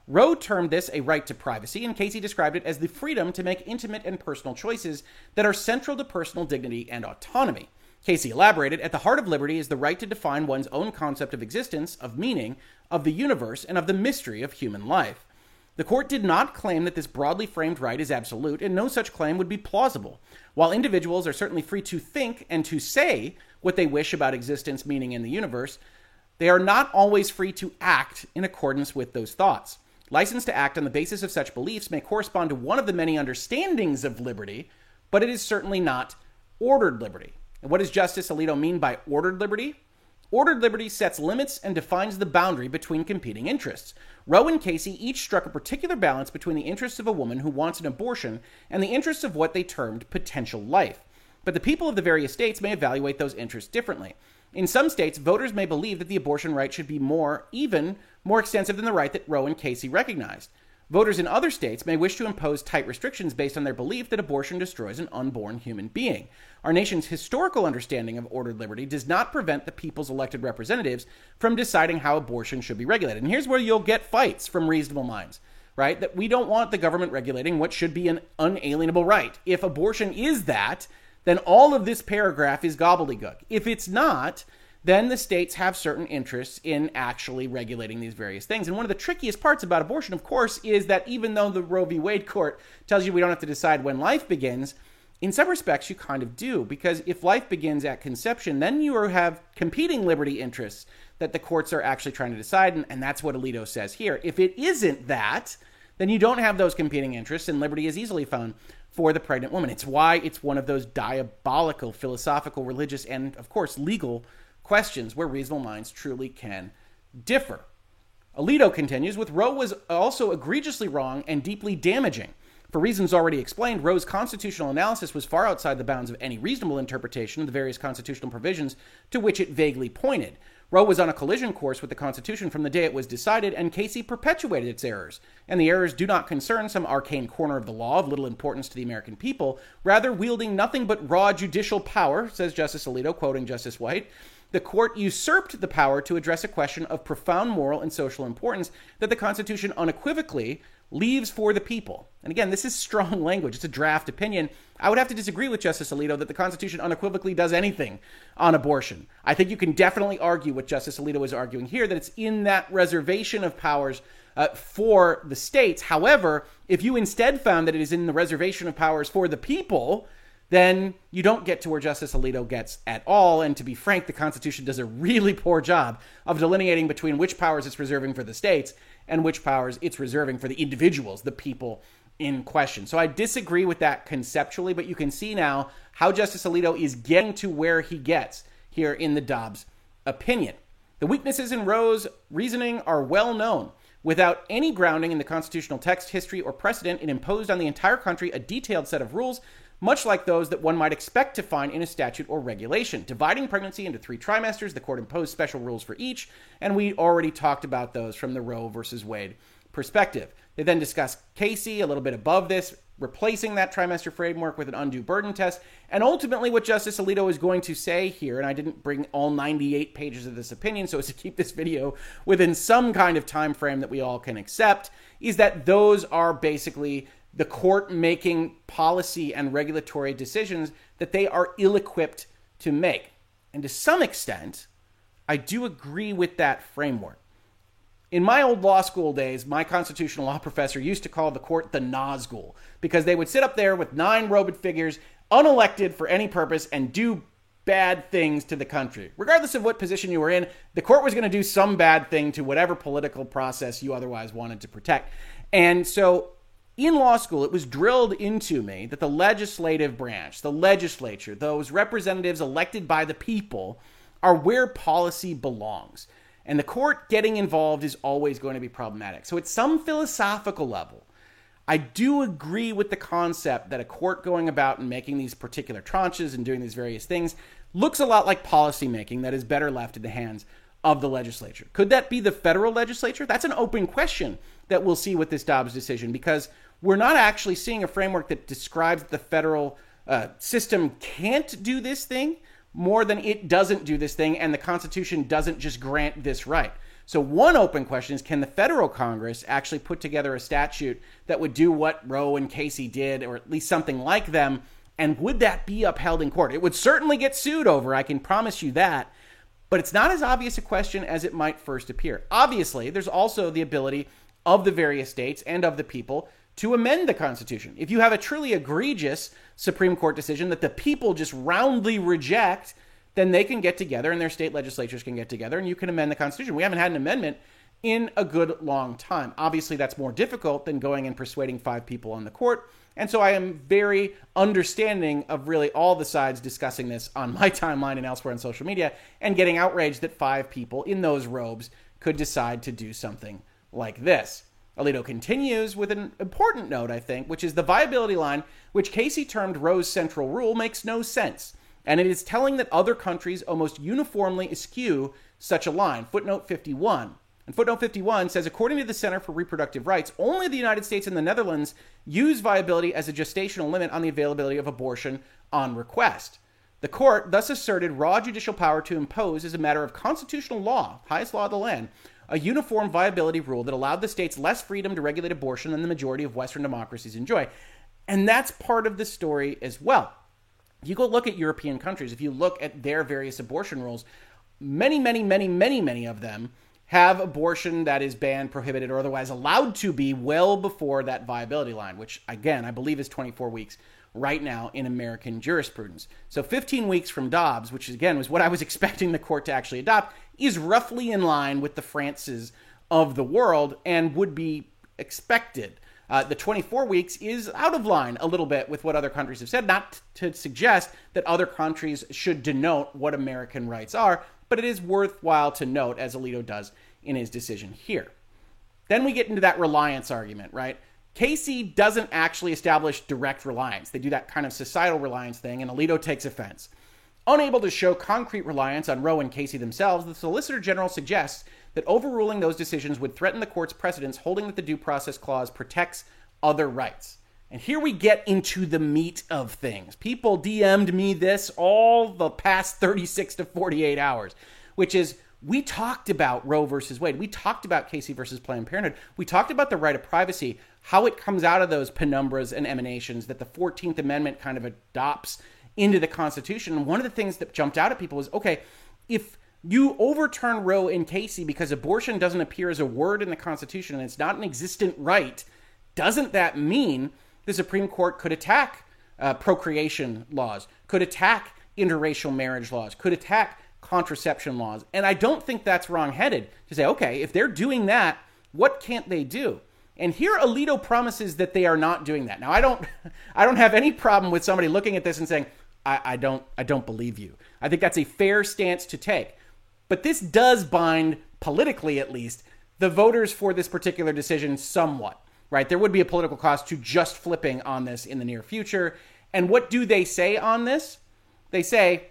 Roe termed this a right to privacy, and Casey described it as the freedom to make intimate and personal choices that are central to personal dignity and autonomy. Casey elaborated At the heart of liberty is the right to define one's own concept of existence, of meaning, of the universe, and of the mystery of human life. The court did not claim that this broadly framed right is absolute, and no such claim would be plausible. While individuals are certainly free to think and to say what they wish about existence, meaning, in the universe, they are not always free to act in accordance with those thoughts. License to act on the basis of such beliefs may correspond to one of the many understandings of liberty, but it is certainly not ordered liberty. And what does Justice Alito mean by ordered liberty? Ordered liberty sets limits and defines the boundary between competing interests. Roe and Casey each struck a particular balance between the interests of a woman who wants an abortion and the interests of what they termed potential life. But the people of the various states may evaluate those interests differently. In some states, voters may believe that the abortion right should be more, even more extensive than the right that Roe and Casey recognized. Voters in other states may wish to impose tight restrictions based on their belief that abortion destroys an unborn human being. Our nation's historical understanding of ordered liberty does not prevent the people's elected representatives from deciding how abortion should be regulated. And here's where you'll get fights from reasonable minds, right? That we don't want the government regulating what should be an unalienable right. If abortion is that, then all of this paragraph is gobbledygook. If it's not, then the states have certain interests in actually regulating these various things. And one of the trickiest parts about abortion, of course, is that even though the Roe v. Wade court tells you we don't have to decide when life begins, in some respects you kind of do, because if life begins at conception, then you have competing liberty interests that the courts are actually trying to decide. And, and that's what Alito says here. If it isn't that, then you don't have those competing interests, and liberty is easily found for the pregnant woman. It's why it's one of those diabolical philosophical, religious, and of course legal questions where reasonable minds truly can differ. Alito continues with Roe was also egregiously wrong and deeply damaging. For reasons already explained, Roe's constitutional analysis was far outside the bounds of any reasonable interpretation of the various constitutional provisions to which it vaguely pointed. Roe was on a collision course with the Constitution from the day it was decided, and Casey perpetuated its errors. And the errors do not concern some arcane corner of the law of little importance to the American people, rather, wielding nothing but raw judicial power, says Justice Alito, quoting Justice White, the court usurped the power to address a question of profound moral and social importance that the Constitution unequivocally leaves for the people. And again, this is strong <laughs> language. It's a draft opinion. I would have to disagree with Justice Alito that the Constitution unequivocally does anything on abortion. I think you can definitely argue what Justice Alito is arguing here that it's in that reservation of powers uh, for the states. However, if you instead found that it is in the reservation of powers for the people, then you don't get to where Justice Alito gets at all. And to be frank, the Constitution does a really poor job of delineating between which powers it's reserving for the states and which powers it's reserving for the individuals, the people in question. So I disagree with that conceptually, but you can see now how Justice Alito is getting to where he gets here in the Dobbs opinion. The weaknesses in Roe's reasoning are well known. Without any grounding in the constitutional text, history, or precedent, it imposed on the entire country a detailed set of rules, much like those that one might expect to find in a statute or regulation. Dividing pregnancy into three trimesters, the court imposed special rules for each, and we already talked about those from the Roe versus Wade perspective. They then discuss Casey a little bit above this, replacing that trimester framework with an undue burden test. And ultimately, what Justice Alito is going to say here, and I didn't bring all 98 pages of this opinion so as to keep this video within some kind of time frame that we all can accept, is that those are basically the court making policy and regulatory decisions that they are ill equipped to make. And to some extent, I do agree with that framework. In my old law school days, my constitutional law <laughs> professor used to call the court the Nazgul because they would sit up there with nine robed figures, unelected for any purpose, and do bad things to the country. Regardless of what position you were in, the court was going to do some bad thing to whatever political process you otherwise wanted to protect. And so in law school, it was drilled into me that the legislative branch, the legislature, those representatives elected by the people, are where policy belongs. And the court getting involved is always going to be problematic. So, at some philosophical level, I do agree with the concept that a court going about and making these particular tranches and doing these various things looks a lot like policymaking that is better left in the hands of the legislature. Could that be the federal legislature? That's an open question that we'll see with this Dobbs decision because we're not actually seeing a framework that describes the federal uh, system can't do this thing more than it doesn't do this thing, and the Constitution doesn't just grant this right. So, one open question is can the federal Congress actually put together a statute that would do what Roe and Casey did, or at least something like them? And would that be upheld in court? It would certainly get sued over, I can promise you that. But it's not as obvious a question as it might first appear. Obviously, there's also the ability of the various states and of the people to amend the Constitution. If you have a truly egregious Supreme Court decision that the people just roundly reject, then they can get together and their state legislatures can get together and you can amend the Constitution. We haven't had an amendment in a good long time. Obviously, that's more difficult than going and persuading five people on the court. And so I am very understanding of really all the sides discussing this on my <laughs> timeline and elsewhere on social media and getting outraged that five people in those robes could decide to do something like this. Alito continues with an important note, I think, which is the viability line, which Casey termed Roe's central rule, makes no sense. And it is telling that other countries almost uniformly eschew such a line. Footnote 51. And footnote 51 says according to the Center for Reproductive Rights, only the United States and the Netherlands use viability as a gestational limit on the availability of abortion on request. The court thus asserted raw judicial power to impose, as a matter of constitutional law, highest law of the land, a uniform viability rule that allowed the states less freedom to regulate abortion than the majority of Western democracies enjoy. And that's part of the story as well. If you go look at European countries, if you look at their various abortion rules, many, many, many, many, many of them have abortion that is banned, prohibited, or otherwise allowed to be well before that viability line, which again, I believe is 24 weeks right now in American jurisprudence. So 15 weeks from Dobbs, which again was what I was <laughs> expecting the court to actually adopt, is roughly in line with the Frances of the world and would be expected. Uh, the 24 weeks is out of line a little bit with what other countries have said, not to suggest that other countries should denote what American rights are, but it is worthwhile to note, as Alito does in his decision here. Then we get into that reliance argument, right? Casey doesn't actually establish direct reliance. They do that kind of societal reliance thing, and Alito takes offense. Unable to show concrete reliance on Roe and Casey themselves, the Solicitor General suggests that overruling those decisions would threaten the court's precedents holding that the Due Process Clause protects other rights. And here we get into the meat of things. People DM'd me this all the past 36 to 48 hours, which is we talked about Roe versus Wade. We talked about Casey versus Planned Parenthood. We talked about the right of privacy, how it comes out of those penumbras and emanations that the 14th Amendment kind of adopts into the Constitution. And one of the things that jumped out at people was okay, if you overturn Roe and Casey because abortion doesn't appear as a word in the Constitution and it's not an existent right, doesn't that mean the Supreme Court could attack uh, procreation laws, could attack interracial marriage laws, could attack contraception laws. And I don't think that's wrongheaded to say, okay, if they're doing that, what can't they do? And here Alito promises that they are not doing that. Now I don't <laughs> I don't have any problem with somebody looking at this and saying, I, I don't I don't believe you. I think that's a fair stance to take. But this does bind, politically at least, the voters for this particular decision somewhat right? There would be a political cost to just flipping on this in the near future. And what do they say on this? They say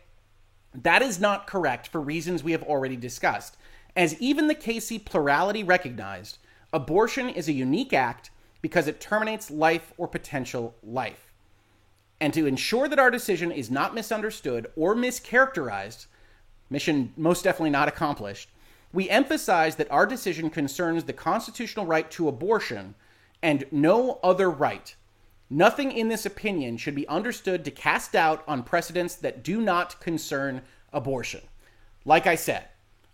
that is not correct for reasons we have already discussed. As even the Casey plurality recognized, abortion is a unique act because it terminates life or potential life. And to ensure that our decision is not misunderstood or mischaracterized, mission most definitely not accomplished, we emphasize that our decision concerns the constitutional right to abortion and no other right. Nothing in this opinion should be understood to cast doubt on precedents that do not concern abortion. Like I said,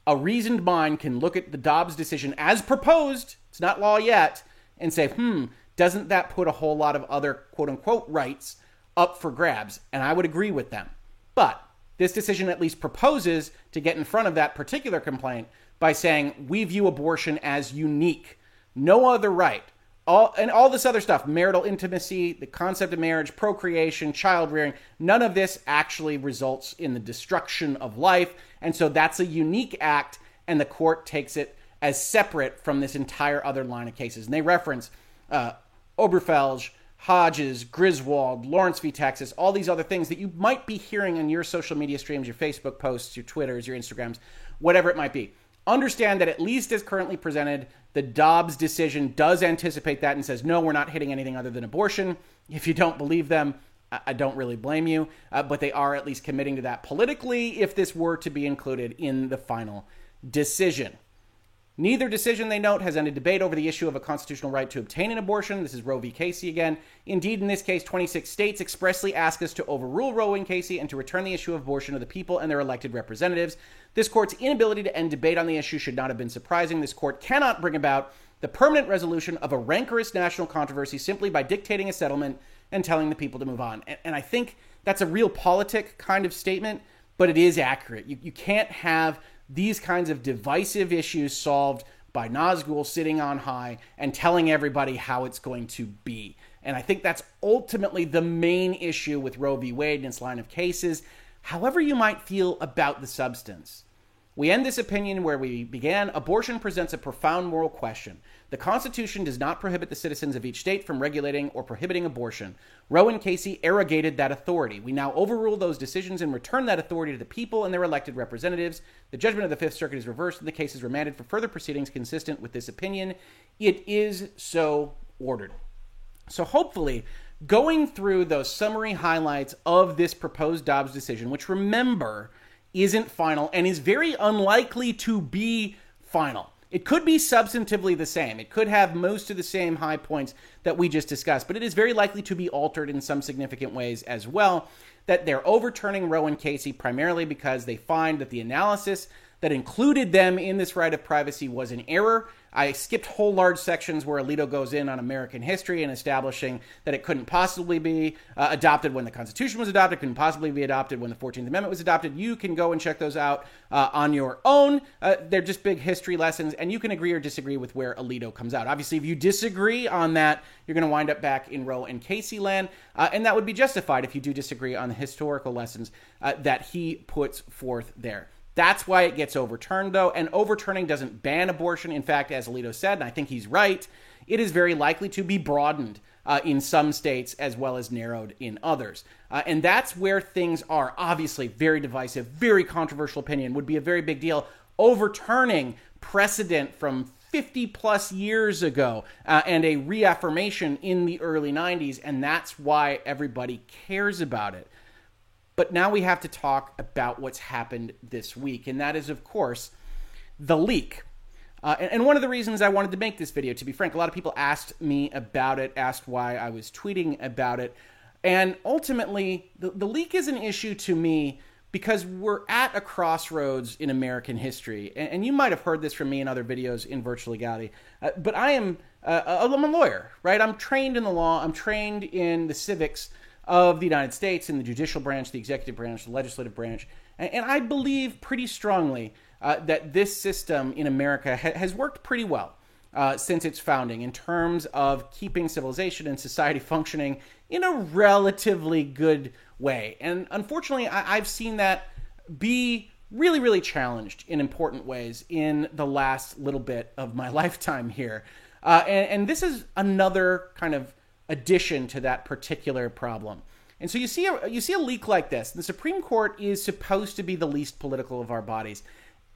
a reasoned mind can look at the Dobbs decision as proposed, it's not law yet, and say, hmm, doesn't that put a whole lot of other quote unquote rights up for grabs? And I would agree with them. But this decision at least proposes to get in front of that particular complaint by saying we view abortion as unique. No other right all and all this other stuff marital intimacy the concept of marriage procreation child rearing none of this actually results in the destruction of life and so that's a unique act and the court takes it as separate from this entire other line of cases and they reference uh, obergefell hodges griswold lawrence v texas all these other things that you might be hearing in your social media streams your facebook posts your twitters your instagrams whatever it might be understand that at least as currently presented the Dobbs decision does anticipate that and says, no, we're not hitting anything other than abortion. If you don't believe them, I don't really blame you, uh, but they are at least committing to that politically if this were to be included in the final decision. Neither decision, they note, has ended debate over the issue of a constitutional right to obtain an abortion. This is Roe v. Casey again. Indeed, in this case, 26 states expressly ask us to overrule Roe v. Casey and to return the issue of abortion to the people and their elected representatives. This court's inability to end debate on the issue should not have been surprising. This court cannot bring about the permanent resolution of a rancorous national controversy simply by dictating a settlement and telling the people to move on. And, and I think that's a realpolitik kind of statement, but it is accurate. You, you can't have these kinds of divisive issues solved by Nazgul sitting on high and telling everybody how it's going to be. And I think that's ultimately the main issue with Roe v. Wade and its line of cases, however you might feel about the substance. We end this opinion where we began. Abortion presents a profound moral question. The Constitution does not prohibit the citizens of each state from regulating or prohibiting abortion. Roe and Casey arrogated that authority. We now overrule those decisions and return that authority to the people and their elected representatives. The judgment of the Fifth Circuit is reversed and the case is remanded for further proceedings consistent with this opinion. It is so ordered. So hopefully, going through those summary highlights of this proposed Dobbs decision, which remember, isn't final and is very unlikely to be final. It could be substantively the same. It could have most of the same high points that we just discussed, but it is very likely to be altered in some significant ways as well. That they're overturning Roe and Casey primarily because they find that the analysis that included them in this right of privacy was an error I skipped whole large sections where Alito goes in on American history and establishing that it couldn't possibly be uh, adopted when the Constitution was adopted, couldn't possibly be adopted when the 14th Amendment was adopted. You can go and check those out uh, on your own. Uh, they're just big history lessons, and you can agree or disagree with where Alito comes out. Obviously, if you disagree on that, you're going to wind up back in Roe and Casey land, uh, and that would be justified if you do disagree on the historical lessons uh, that he puts forth there. That's why it gets overturned, though. And overturning doesn't ban abortion. In fact, as Alito said, and I think he's right, it is very likely to be broadened uh, in some states as well as narrowed in others. Uh, and that's where things are. Obviously, very divisive, very controversial opinion would be a very big deal. Overturning precedent from 50 plus years ago uh, and a reaffirmation in the early 90s, and that's why everybody cares about it. But now we have to talk about what's happened this week, and that is, of course, the leak. Uh, and, and, one of the reasons I wanted to make this video, to be frank, a lot of people asked me about it, asked why I was tweeting about it. And ultimately, the, the leak is an issue to me because we're at a crossroads in American history. And, and you might have heard this from me in other videos in virtual legality. Uh, but I am uh, I'm a lawyer, right? I'm trained in the law, I'm trained in the civics of the United States, in the judicial branch, the executive branch, the legislative branch. And, and I believe pretty strongly uh, that this system in America ha- has worked pretty well. Uh, since its founding, in terms of keeping civilization and society <laughs> functioning in a relatively good way. And unfortunately, I- I've seen that be really, really challenged in important ways in the last little bit of my <laughs> lifetime here. Uh, and, and this is another kind of addition to that particular problem. And so you see a, you see a leak like this. The Supreme Court is supposed to be the least political of our bodies.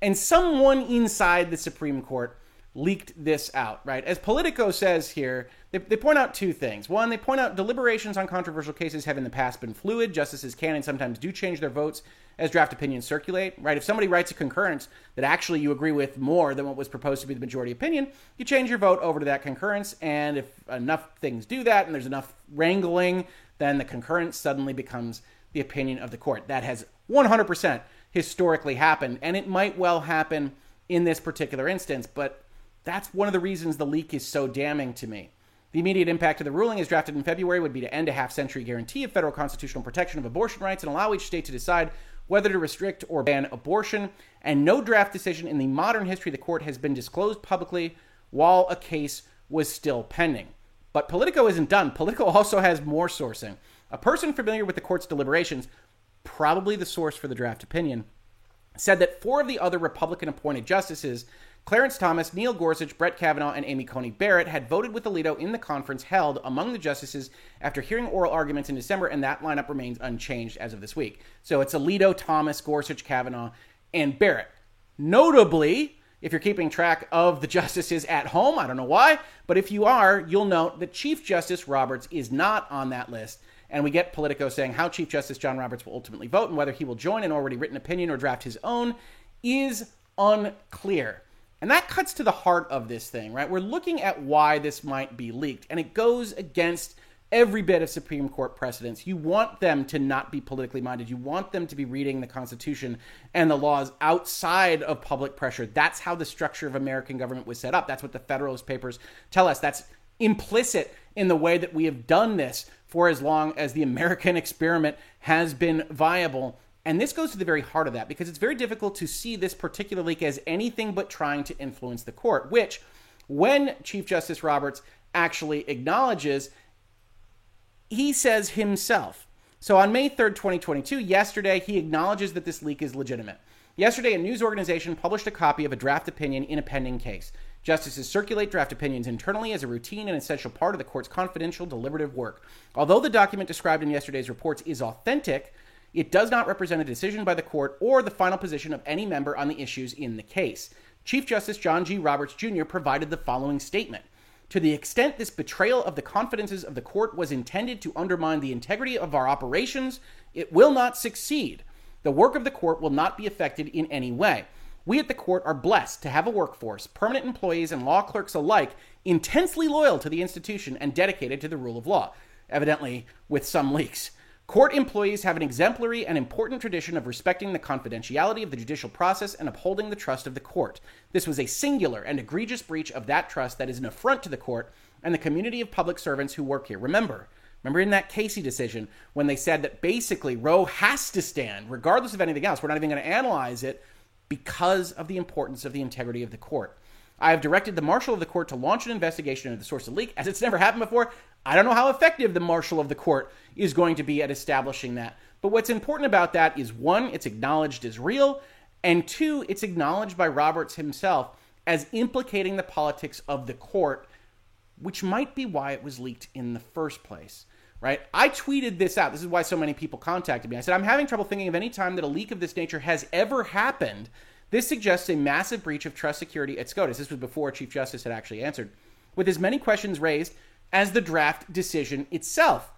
And someone inside the Supreme Court leaked this out, right? As Politico says here, they, they point out two things. One, they point out deliberations on controversial cases have in the past been fluid. Justices can and sometimes do change their votes as draft opinions circulate, right? If somebody writes a concurrence that actually you agree with more than what was proposed to be the majority opinion, you change your vote over to that concurrence. And if enough things do that and there's enough wrangling, then the concurrence suddenly becomes the opinion of the court. That has 100% historically happened, and it might well happen in this particular instance, but that's one of the reasons the leak is so damning to me. The immediate impact of the ruling, as drafted in February, would be to end a half century guarantee of federal constitutional protection of abortion rights and allow each state to decide whether to restrict or ban abortion. And no draft decision in the modern history of the court has been disclosed publicly while a case was still pending. But Politico isn't done. Politico also has more sourcing. A person familiar with the court's deliberations, probably the source for the draft opinion, said that four of the other Republican appointed justices Clarence Thomas, Neil Gorsuch, Brett Kavanaugh, and Amy Coney Barrett had voted with Alito in the conference held among the justices after hearing oral arguments in December, and that lineup remains unchanged as of this week. So it's Alito, Thomas, Gorsuch, Kavanaugh, and Barrett. Notably, if you're keeping track of the <laughs> justices at home, I don't know why, but if you are, you'll note that Chief Justice Roberts is not on that list. And we get Politico saying how Chief Justice John Roberts will ultimately vote and whether he will join an already written opinion or draft his own is unclear. And that cuts to the heart of this thing, right? We're looking at why this might be leaked, and it goes against every bit of Supreme Court precedents. You want them to not be politically minded. You want them to be reading the Constitution and the laws outside of public pressure. That's how the structure of American government was set up. That's what the Federalist Papers tell us. That's implicit in the way that we have done this for as long as the American <laughs> experiment has been viable. And this goes to the very heart of that because it's very difficult to see this particular leak as anything but trying to influence the court, which, when Chief Justice Roberts actually acknowledges, he says himself. So on May 3rd, 2022, yesterday, he acknowledges that this leak is legitimate. Yesterday, a news organization published a copy of a draft opinion in a pending case. Justices circulate draft opinions internally as a routine and essential part of the court's confidential deliberative work. Although the document described in yesterday's reports is authentic, it does not represent a decision by the court or the final position of any member on the issues in the case. Chief Justice John G. Roberts Jr. provided the following statement. To the extent this betrayal of the confidences of the court was intended to undermine the integrity of our operations, it will not succeed. The work of the court will not be affected in any way. We at the court are blessed to have a workforce, permanent employees and law clerks alike, intensely loyal to the institution and dedicated to the rule of law, evidently with some leaks. Court employees have an exemplary and important tradition of respecting the confidentiality of the judicial process and upholding the trust of the court. This was a singular and egregious breach of that trust that is an affront to the court and the community of public servants who work here. Remember, remember in that Casey decision when they said that basically Roe has to stand regardless of anything else. We're not even going to analyze it because of the importance of the integrity of the court. I have directed the marshal of the court to launch an investigation into the source of the leak, as it's never happened before. I don't know how effective the marshal of the court is going to be at establishing that. But what's important about that is one, it's acknowledged as real, and two, it's acknowledged by Roberts himself as implicating the politics of the court, which might be why it was leaked in the first place. Right? I tweeted this out. This is why so many people contacted me. I said, I'm having trouble thinking of any time that a leak of this nature has ever happened This suggests a massive breach of trust security at SCOTUS. This was before Chief Justice had actually answered, with as many questions raised as the draft decision itself.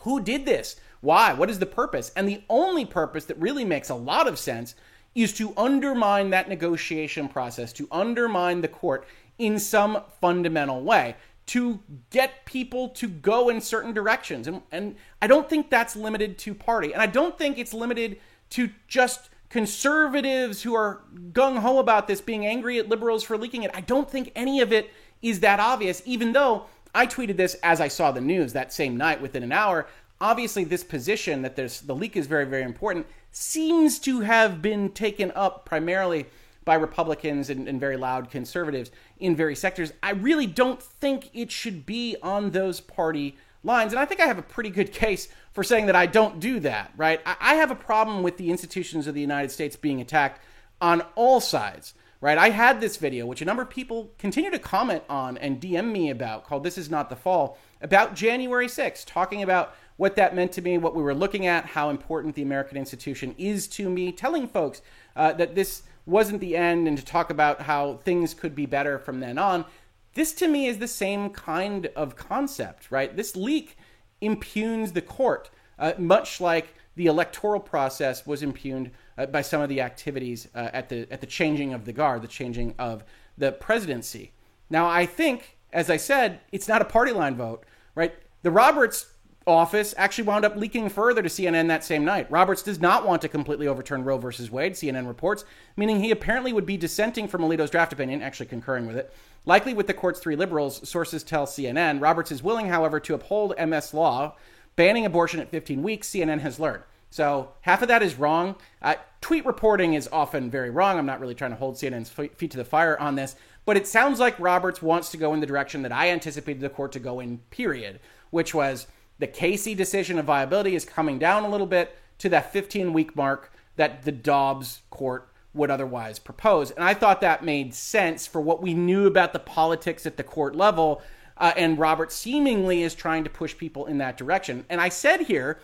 Who did this? Why? What is the purpose? And the only purpose that really makes a lot of sense is to undermine that negotiation process, to undermine the court in some fundamental way, to get people to go in certain directions. And, and I don't think that's limited to party. And I don't think it's limited to just conservatives who are gung ho about this being angry at liberals for leaking it. I don't think any of it is that obvious, even though I tweeted this as I saw the news that same night within an hour. Obviously, this position that there's the leak is very, very important seems to have been taken up primarily by Republicans and, and, very loud conservatives in various sectors. I really don't think it should be on those party lines. And I think I have a pretty good case for saying that I don't do that, right? I, have a problem with the institutions of the United States being attacked on all sides right? I had this video, which a number of people continue to comment on and DM me about, called This Is Not the Fall, about January 6th, talking about what that meant to me, what we were looking at, how important the American institution is to me, telling folks uh, that this wasn't the end, and to talk about how things could be better from then on. This to me is the same kind of concept, right? This leak impugns the court, uh, much like the electoral process was impugned uh, by some of the activities uh, at the at the changing of the guard, the changing of the presidency. Now, I think, as I said, it's not a party line vote, right? The Roberts office actually wound up leaking further to CNN that same night. Roberts does not want to completely overturn Roe versus Wade, CNN reports, meaning he apparently would be dissenting from Alito's draft opinion, actually concurring with it. Likely with the court's three liberals, sources tell CNN. Roberts is willing, however, to uphold MS law, banning abortion at 15 weeks, CNN has learned. So half of that is wrong. Uh, tweet reporting is often very wrong. I'm not really trying to hold CNN's feet to the fire on this, but it sounds like Roberts wants to go in the direction that I anticipated the court to go in, period, which was the Casey decision of viability is coming down a little bit to that 15 week mark that the Dobbs court would otherwise propose. And I thought that made sense for what we knew about the politics at the court level. Uh, and Robert seemingly is trying to push people in that direction. And I said here,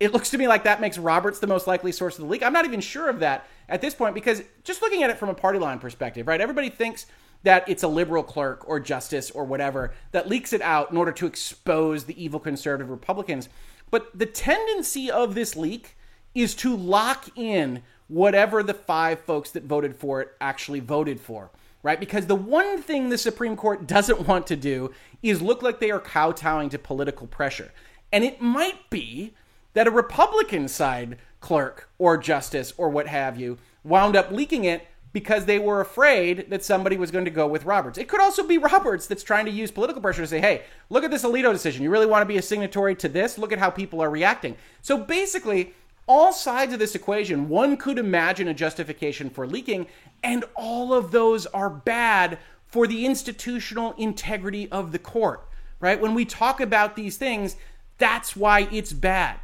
it looks to me like that makes Roberts the most likely source of the leak. I'm not even sure of that at this point because just looking at it from a party line perspective, right? Everybody thinks that it's a liberal clerk or justice or whatever that leaks it out in order to expose the evil conservative Republicans. But the tendency of this leak is to lock in whatever the five folks that voted for it actually voted for, right? Because the one thing the Supreme Court doesn't <laughs> want to do is look like they are kowtowing to political pressure. And it might be that a Republican side clerk or justice or what have you wound up leaking it because they were afraid that somebody was going to go with Roberts. It could also be Roberts that's trying to use political pressure to say, hey, look at this Alito decision. You really want to be a signatory to this? Look at how people are reacting. So basically, all sides of this equation, one could imagine a justification for leaking, and all of those are bad for the institutional integrity of the court, right? When we talk about these things, that's why it's bad.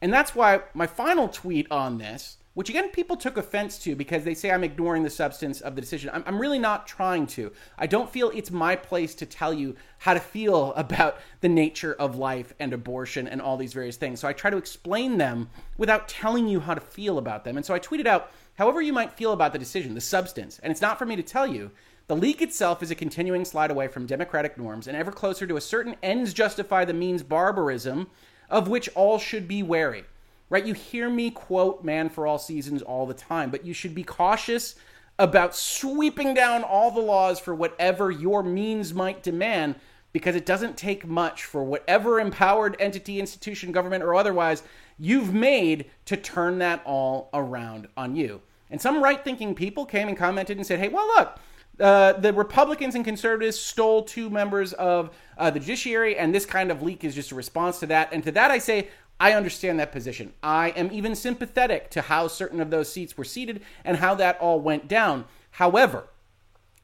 And that's why my final tweet on this, which again people took offense to because they say I'm ignoring the substance of the decision. I'm, I'm, really not trying to. I don't feel it's my place to tell you how to feel <laughs> about the nature of life and abortion and all these various things. So I try to explain them without telling you how to feel about them. And so I tweeted out, however you might feel about the decision, the substance. And it's not for me to tell you. The leak itself is a continuing slide away from democratic norms and ever closer to a certain ends justify the means barbarism of which all should be wary. Right? You hear me quote Man for All Seasons all the time, but you should be cautious about sweeping down all the laws for whatever your means might demand because it doesn't take much for whatever empowered entity, institution, government, or otherwise you've made to turn that all around on you. And some right thinking people came and commented and said, hey, well, look, uh, the Republicans and conservatives stole two members of uh, the judiciary, and this kind of leak is just a response to that. And to that, I say, I understand that position. I am even sympathetic to how certain of those seats were seated and how that all went down. However,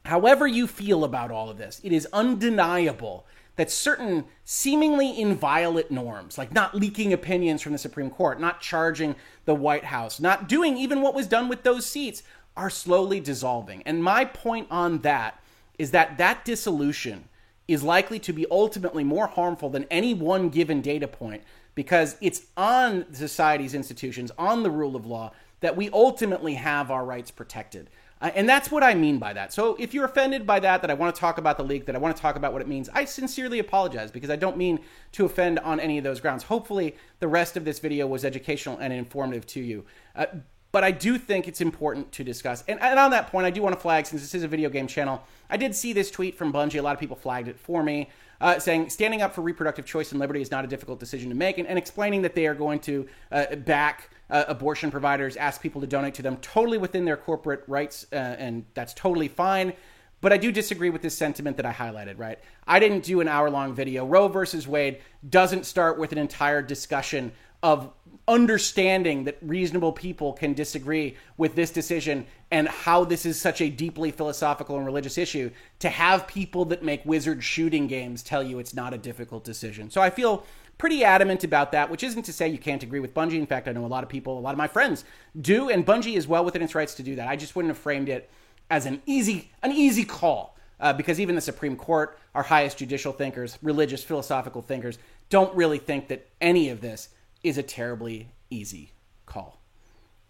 however you feel about all of this, it is undeniable that certain seemingly inviolate norms, like not leaking opinions from the Supreme Court, not charging the White House, not doing even what was done with those seats, are slowly dissolving. And my point on that is that that dissolution is likely to be ultimately more harmful than any one given data point because it's on society's institutions, on the rule of law, that we ultimately have our rights protected. Uh, and that's what I mean by that. So if you're offended by that, that I want to talk about the leak, that I want to talk about what it means, I sincerely apologize because I don't mean to offend on any of those grounds. Hopefully, the rest of this video was educational and informative to you. Uh, but I do think it's important to discuss. And, and, on that point, I do want to flag, since this is a video game channel, I did see this tweet from Bungie. A lot of people flagged it for me, uh, saying standing up for reproductive choice and liberty is not a difficult decision to make, and, and explaining that they are going to uh, back uh, abortion providers, ask people to donate to them totally within their corporate rights, uh, and that's totally fine. But I do disagree with this sentiment that I highlighted, right? I didn't do an hour long video. Roe versus Wade doesn't start with an entire discussion of understanding that reasonable people can disagree with this decision and how this is such a deeply philosophical and religious issue to have people that make wizard shooting games tell you it's not a difficult decision. So I feel pretty adamant about that, which isn't to say you can't agree with Bungie. In fact, I know a lot of people, a lot of my friends do, and Bungie is well within its rights to do that. I just wouldn't have framed it as an easy an easy call. Uh, because even the Supreme Court, our highest judicial thinkers, religious, philosophical thinkers, don't really think that any of this is a terribly easy call.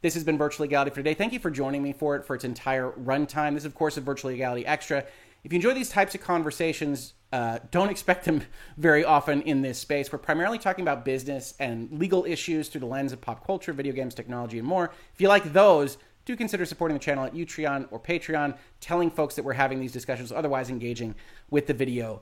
This has been Virtual Legality for today. Thank you for joining me for it for its entire runtime. This is, of course, a Virtual Legality Extra. If you enjoy these types of conversations, uh, don't <laughs> expect them very often in this space. We're primarily talking about business and legal issues through the lens of pop culture, video games, technology, and more. If you like those, do consider supporting the channel at Utreon or Patreon, telling folks that we're having these discussions, otherwise engaging with the video